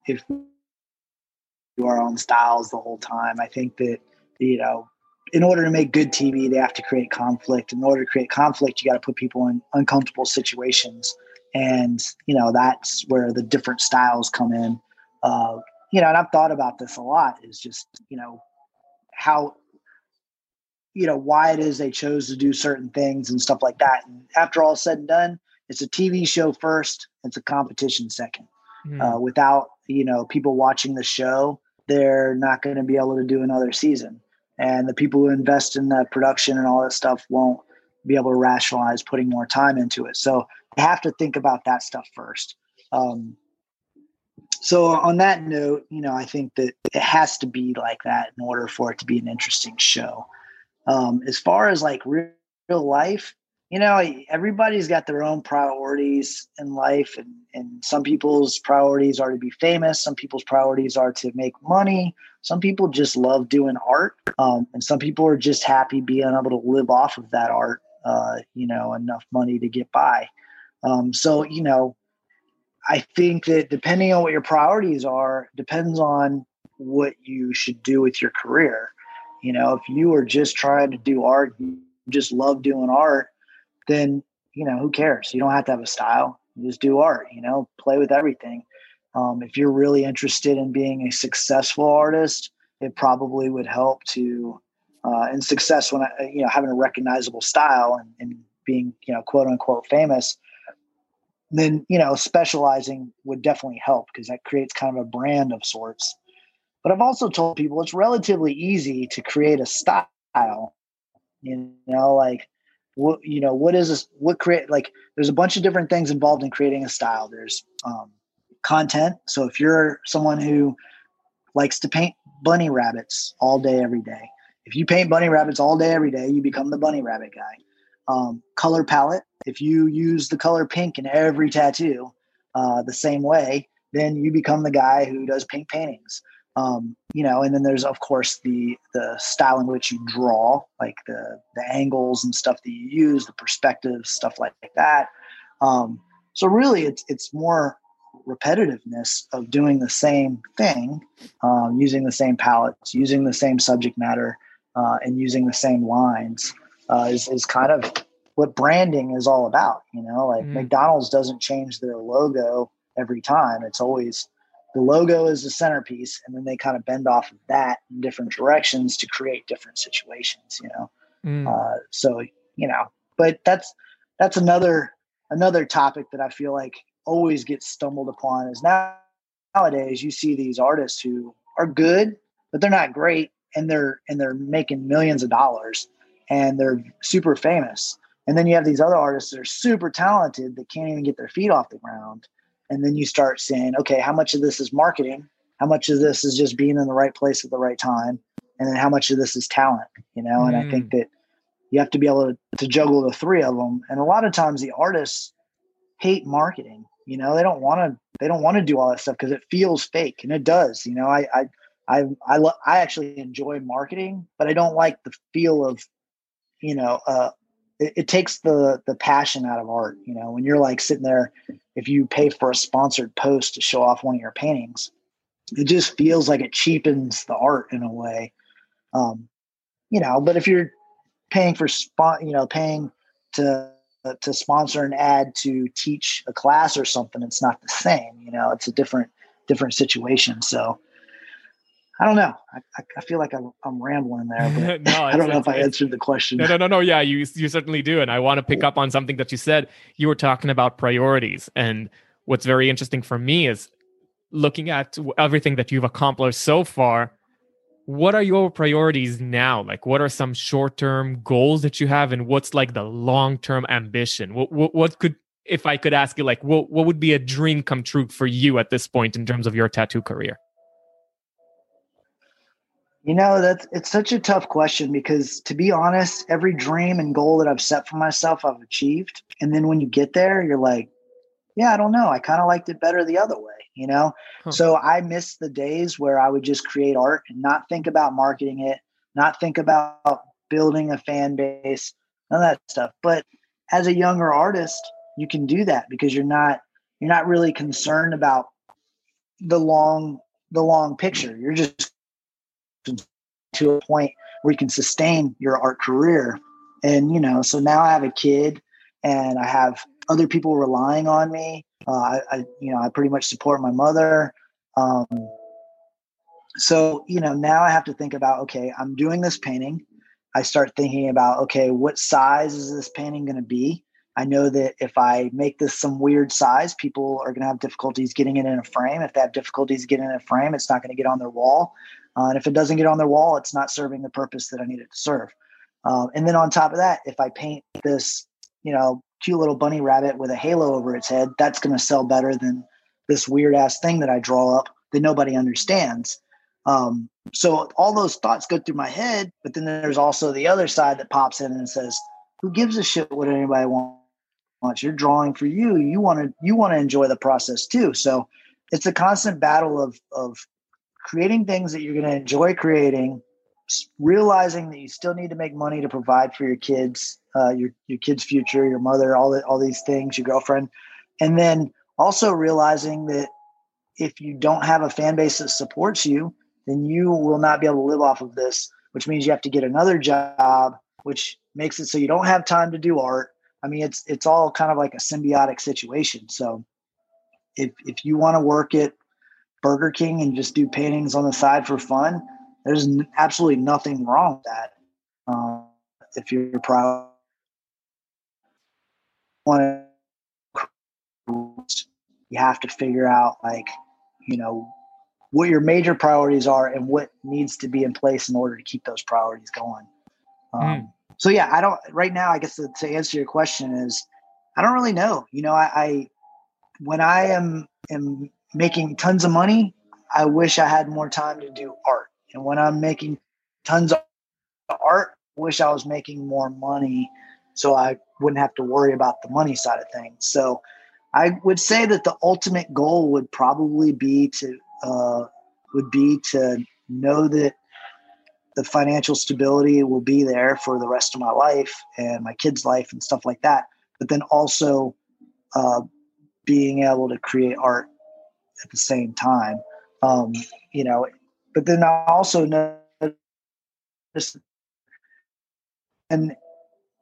if you are on styles the whole time. I think that you know in order to make good tv they have to create conflict. In order to create conflict you got to put people in uncomfortable situations and you know that's where the different styles come in. Uh, you know and i've thought about this a lot is just you know how you know why it is they chose to do certain things and stuff like that. And after all said and done it's a tv show first it's a competition second. Mm. uh, without you know people watching the show they're not going to be able to do another season. And the people who invest in the production and all that stuff won't be able to rationalize putting more time into it. So have to think about that stuff first. Um, so on that note, you know, I think that it has to be like that in order for it to be an interesting show. Um, as far as like real, real life, you know, everybody's got their own priorities in life, and, and some people's priorities are to be famous. Some people's priorities are to make money. Some people just love doing art, um, and some people are just happy being able to live off of that art. Uh, you know, enough money to get by. Um, so, you know, I think that depending on what your priorities are, depends on what you should do with your career. You know, if you are just trying to do art, you just love doing art, then, you know, who cares? You don't have to have a style. You just do art, you know, play with everything. Um, if you're really interested in being a successful artist, it probably would help to, uh, and success when I, you know, having a recognizable style and, and being, you know, quote unquote famous then you know specializing would definitely help because that creates kind of a brand of sorts. But i've also told people it's relatively easy to create a style you know like what you know what is this what create like there's a bunch of different things involved in creating a style. There's um, content. So if you're someone who likes to paint bunny rabbits all day every day if you paint bunny rabbits all day every day you become the bunny rabbit guy um, color palette if you use the color pink in every tattoo uh, the same way, then you become the guy who does pink paintings. Um, you know, and then there's of course the the style in which you draw, like the the angles and stuff that you use, the perspectives, stuff like, that. Um, so really, it's it's more repetitiveness of doing the same thing, um, using the same palettes, using the same subject matter, uh, and using the same lines uh, is is kind of what branding is all about. You know, like mm. McDonald's doesn't change their logo every time. It's always the logo is the centerpiece, and then they kind of bend off of that in different directions to create different situations. You know, mm. uh, so you know, but that's that's another another topic that I feel like always gets stumbled upon is now nowadays you see these artists who are good, but they're not great, and they're and they're making millions of dollars, and they're super famous And then you have these other artists that are super talented that can't even get their feet off the ground. And then you start saying, okay, how much of this is marketing? How much of this is just being in the right place at the right time? And then how much of this is talent, you know? Mm. And I think mm. that you have to be able to, to juggle the three of them. And a lot of times the artists hate marketing. You know, they don't want to they don't want to do all that stuff because it feels fake, and it does. You know, I I I I, lo- I actually enjoy marketing, but I don't like the feel of, you know, uh, it, it, takes the the passion out of art. You know, when you're like sitting there, if you pay for a sponsored post to show off one of your paintings, it just feels like it cheapens the art in a way. Um, you know, but if you're paying for spot, you know, paying to to sponsor an ad to teach a class or something, it's not the same. You know, it's a different different situation. So I don't know. I, I feel like I'm, I'm rambling there, but no, I don't know if I answered the question. No, no, no, no. Yeah, you you certainly do, and I want to pick up on something that you said. You were talking about priorities, and what's very interesting for me is looking at everything that you've accomplished so far what are your priorities now like what are some short-term goals that you have and what's like the long-term ambition what, what, what could if i could ask you like what, what would be a dream come true for you at this point in terms of your tattoo career you know that's it's such a tough question because to be honest every dream and goal that i've set for myself i've achieved and then when you get there you're like yeah i don't know i kind of liked it better the other way you know? Huh. So I miss the days where I would just create art and not think about marketing it, not think about building a fan base, none of that stuff. But as a younger artist, you can do that because you're not you're not really concerned about the long the long picture. You're just to a point where you can sustain your art career. And you know, so now I have a kid and I have other people relying on me uh, I, I, you know, I pretty much support my mother. Um, so, you know, now I have to think about, okay, I'm doing this painting. I start thinking about, okay, what size is this painting going to be? I know that if I make this some weird size, people are going to have difficulties getting it in a frame. If they have difficulties getting in a frame, it's not going to get on their wall. Uh, and if it doesn't get on their wall, it's not serving the purpose that I need it to serve. Uh, and then on top of that, if I paint this, you know, cute little bunny rabbit with a halo over its head, that's going to sell better than this weird ass thing that I draw up that nobody understands. Um, so all those thoughts go through my head, but then there's also the other side that pops in and says, "Who gives a shit what anybody wants? You're drawing for you. You want to you want to enjoy the process too." So it's a constant battle of of creating things that you're going to enjoy creating, realizing that you still need to make money to provide for your kids uh, your your kid's future, your mother, all the, all these things, your girlfriend, and then also realizing that if you don't have a fan base that supports you, then you will not be able to live off of this. Which means you have to get another job, which makes it so you don't have time to do art. I mean, it's it's all kind of like a symbiotic situation. So, if if you want to work at Burger King and just do paintings on the side for fun, there's absolutely nothing wrong with that. Um, if you're proud want you have to figure out like you know what your major priorities are and what needs to be in place in order to keep those priorities going um, mm. so yeah i don't right now i guess to, to, answer your question is i don't really know you know I, I when i am am making tons of money i wish i had more time to do art and when i'm making tons of art wish i was making more money so I wouldn't have to worry about the money side of things. So I would say that the ultimate goal would probably be to uh, would be to know that the financial stability will be there for the rest of my life and my kids' life and stuff like that. But then also uh, being able to create art at the same time. Um, you know, but then I also know this and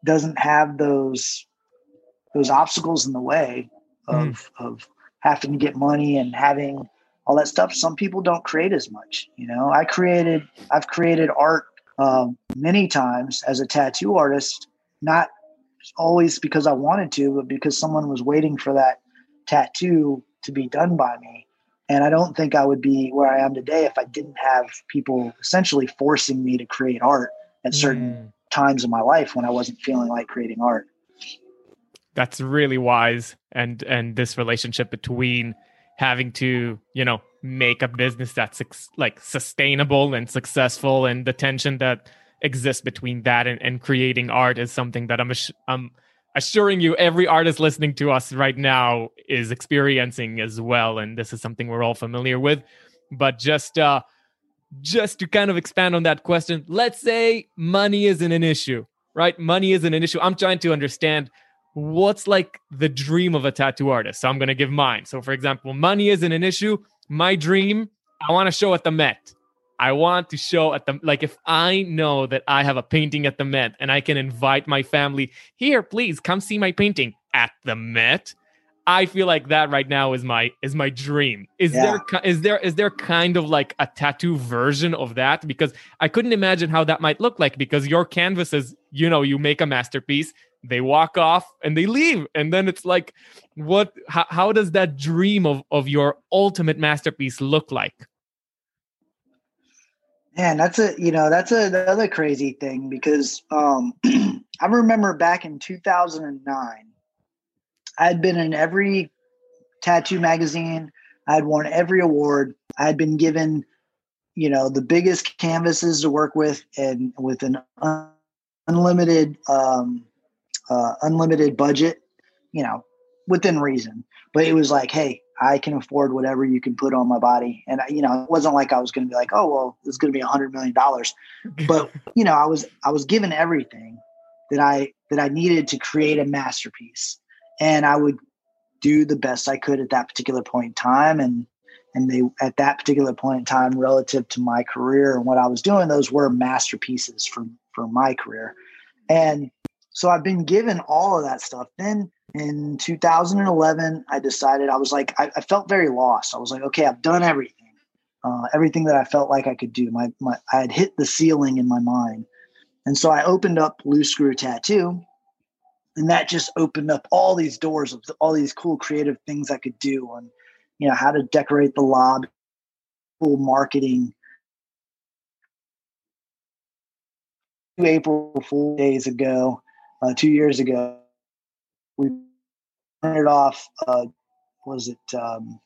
doesn't have those those obstacles in the way of mm. of having to get money and having all that stuff some people don't create as much you know i created i've created art um, many times as a tattoo artist not always because i wanted to but because someone was waiting for that tattoo to be done by me and i don't think i would be where i am today if i didn't have people essentially forcing me to create art at certain mm times in my life when I wasn't feeling like creating art. that's really wise and and this relationship between having to you know make a business that's like sustainable and successful and the tension that exists between that and, and creating art is something that i'm i'm assuring you every artist listening to us right now is experiencing as well and this is something we're all familiar with but just uh just to kind of expand on that question let's say money isn't an issue right money isn't an issue i'm trying to understand what's like the dream of a tattoo artist? So I'm going to give mine. So, for example, money isn't an issue. My dream, I want to show at the Met. I want to show at the, like, if I know that I have a painting at the Met and I can invite my family here, please come see my painting at the Met. I feel like that right now is my is my dream. Is yeah. there is there is there kind of like a tattoo version of that? Because I couldn't imagine how that might look like. Because your canvases, you know, you make a masterpiece, they walk off and they leave and then it's like what how, how does that dream of of your ultimate masterpiece look like man that's a you know that's another crazy thing because um i remember back in 2009 i had been in every tattoo magazine i had won every award i had been given you know the biggest canvases to work with and with an unlimited um uh, unlimited budget, you know, within reason. But it was like, hey, I can afford whatever you can put on my body. And, you know, it wasn't like I was going to be like, oh, well, it's going to be a hundred million dollars. But, you know, I was, I was given everything that I, that I needed to create a masterpiece. And I would do the best I could at that particular point in time. And, and they, at that particular point in time, relative to my career and what I was doing, those were masterpieces for, for my career. And so I've been given all of that stuff. Then in 2011, I decided I was like, I, I felt very lost. I was like, okay, I've done everything, uh, everything that I felt like I could do. My, my, I had hit the ceiling in my mind. And so I opened up Loose Screw Tattoo, and that just opened up all these doors of all these cool creative things I could do on, you know, how to decorate the lobby, cool marketing. Two April Fool days ago, uh, two years ago. We printed off, uh, was it um,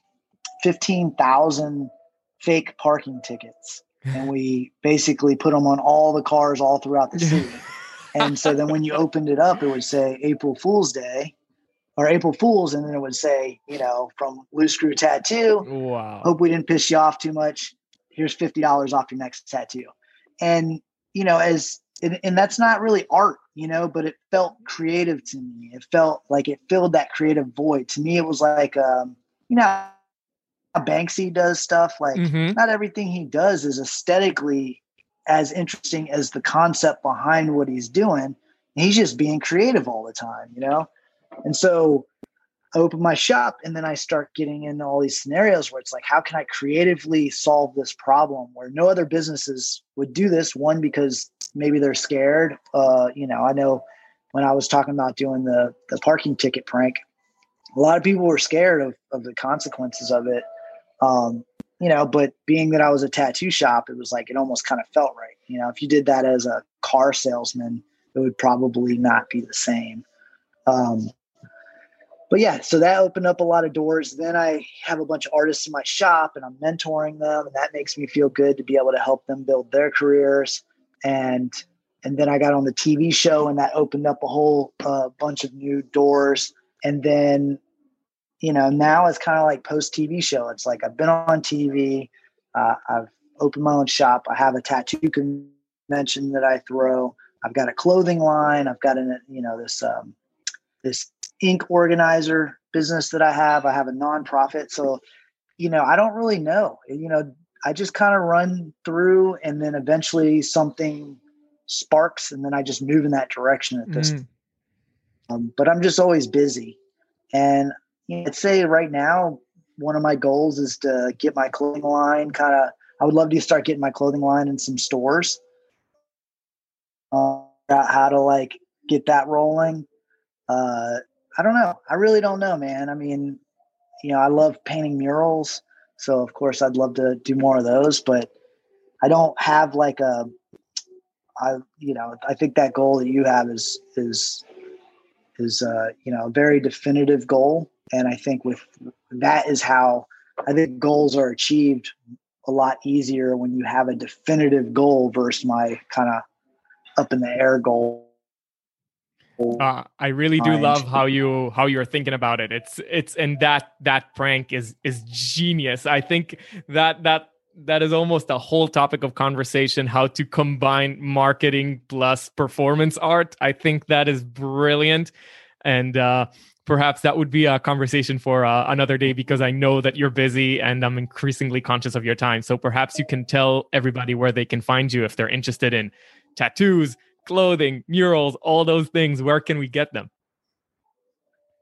15,000 fake parking tickets. And we basically put them on all the cars all throughout the city. and so then when you opened it up, it would say April Fool's Day or April Fools, and then it would say, you know, from Loose Screw Tattoo. Wow. Hope we didn't piss you off too much. Here's fifty dollars off your next tattoo. And you know, as and, and that's not really art you know but it felt creative to me it felt like it filled that creative void to me it was like um you know banksy does stuff like mm-hmm. not everything he does is aesthetically as interesting as the concept behind what he's doing he's just being creative all the time you know and so I open my shop and then I start getting into all these scenarios where it's like, how can I creatively solve this problem where no other businesses would do this? One, because maybe they're scared. Uh, you know, I know when I was talking about doing the, the parking ticket prank, a lot of people were scared of, of the consequences of it. Um, you know, but being that I was a tattoo shop, it was like, it almost kind of felt right. You know, if you did that as a car salesman, it would probably not be the same. Um, but yeah, so that opened up a lot of doors. Then I have a bunch of artists in my shop and I'm mentoring them, and that makes me feel good to be able to help them build their careers. And and then I got on the TV show, and that opened up a whole uh, bunch of new doors. And then, you know, now it's kind of like post TV show. It's like I've been on TV, uh, I've opened my own shop, I have a tattoo convention that I throw. I've got a clothing line. I've got an you know this um, this ink organizer business that I have. I have a nonprofit. So, you know, I don't really know. You know, I just kind of run through and then eventually something sparks and then I just move in that direction at this. Mm. Um, but I'm just always busy. And you know, I'd say right now, one of my goals is to get my clothing line kind of, I would love to start getting my clothing line in some stores. Uh, how to like get that rolling. Uh, I don't know. I really don't know, man. I mean, you know, I love painting murals, so of course I'd love to do more of those, but I don't have like a I you know, I think that goal that you have is is is uh, you know a very definitive goal, and I think with that is how I think goals are achieved a lot easier when you have a definitive goal versus my kind of up in the air goal. Uh, I really do love how you how you're thinking about it. It's it's and that that prank is is genius. I think that that that is almost a whole topic of conversation how to combine marketing plus performance art. I think that is brilliant and uh perhaps that would be a conversation for uh, another day because I know that you're busy and I'm increasingly conscious of your time. So perhaps you can tell everybody where they can find you if they're interested in tattoos, clothing, murals, all those things. Where can we get them?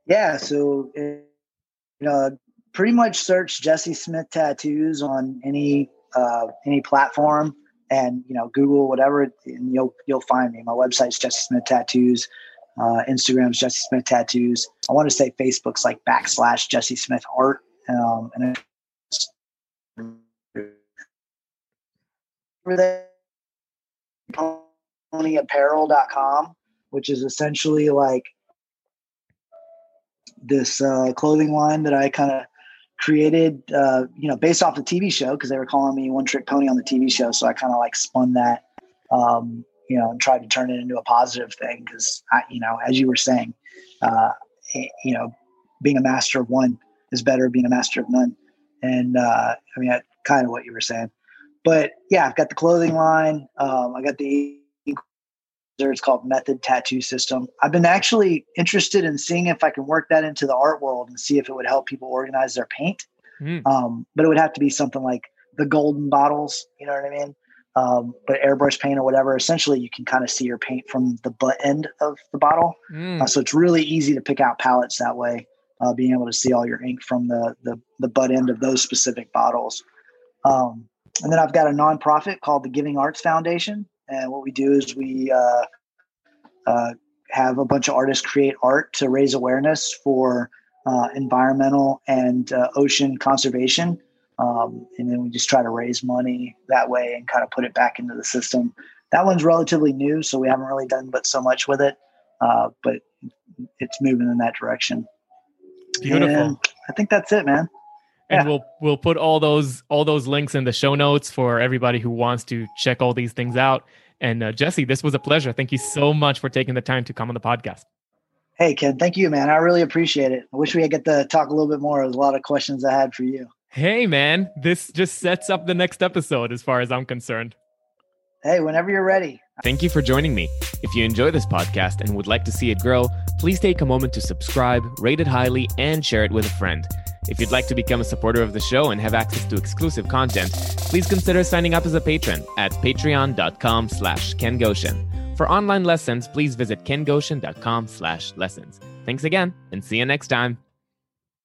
Yeah, so you know, pretty much search Jesse Smith tattoos on any uh, any platform, and you know, Google whatever, and you'll you'll find me. My website's Jesse Smith Tattoos. Uh, Instagram's Jesse Smith Tattoos. I want to say Facebook's like backslash Jesse Smith Art. Um, and over there, apparel.com, which is essentially like this uh, clothing line that I kind of created, uh, you know, based off the TV show because they were calling me one trick pony on the TV show. So I kind of like spun that um, you know, and tried to turn it into a positive thing because you know, as you were saying, uh, you know, being a master of one is better than being a master of none. And uh, I mean, that kind of what you were saying. But yeah, I've got the clothing line. Um, I got the it's called Method Tattoo System. I've been actually interested in seeing if I can work that into the art world and see if it would help people organize their paint. Mm. Um, but it would have to be something like the golden bottles. You know what I mean? um, but airbrush paint or whatever, essentially you can kind of see your paint from the butt end of the bottle. Mm. Uh, so it's really easy to pick out palettes that way, uh, being able to see all your ink from the, the, the butt end of those specific bottles. Um, and then I've got a nonprofit called the Giving Arts Foundation. And what we do is we uh, uh have a bunch of artists create art to raise awareness for uh, environmental and uh, ocean conservation. Um, and then we just try to raise money that way and kind of put it back into the system. That one's relatively new, so we haven't really done but so much with it, uh, but it's moving in that direction. Beautiful. And I think that's it, man. And yeah. we'll we'll put all those all those links in the show notes for everybody who wants to check all these things out. And uh, Jesse, this was a pleasure. Thank you so much for taking the time to come on the podcast. Hey, Ken, thank you, man. I really appreciate it. I wish we could get to talk a little bit more. There's a lot of questions I had for you. Hey, man, this just sets up the next episode as far as I'm concerned. Hey, whenever you're ready. Thank you for joining me. If you enjoy this podcast and would like to see it grow, please take a moment to subscribe, rate it highly, and share it with a friend. If you'd like to become a supporter of the show and have access to exclusive content, please consider signing up as a patron at patreon.com slash kengoshen. For online lessons, please visit kengoshen.com slash lessons. Thanks again, and see you next time.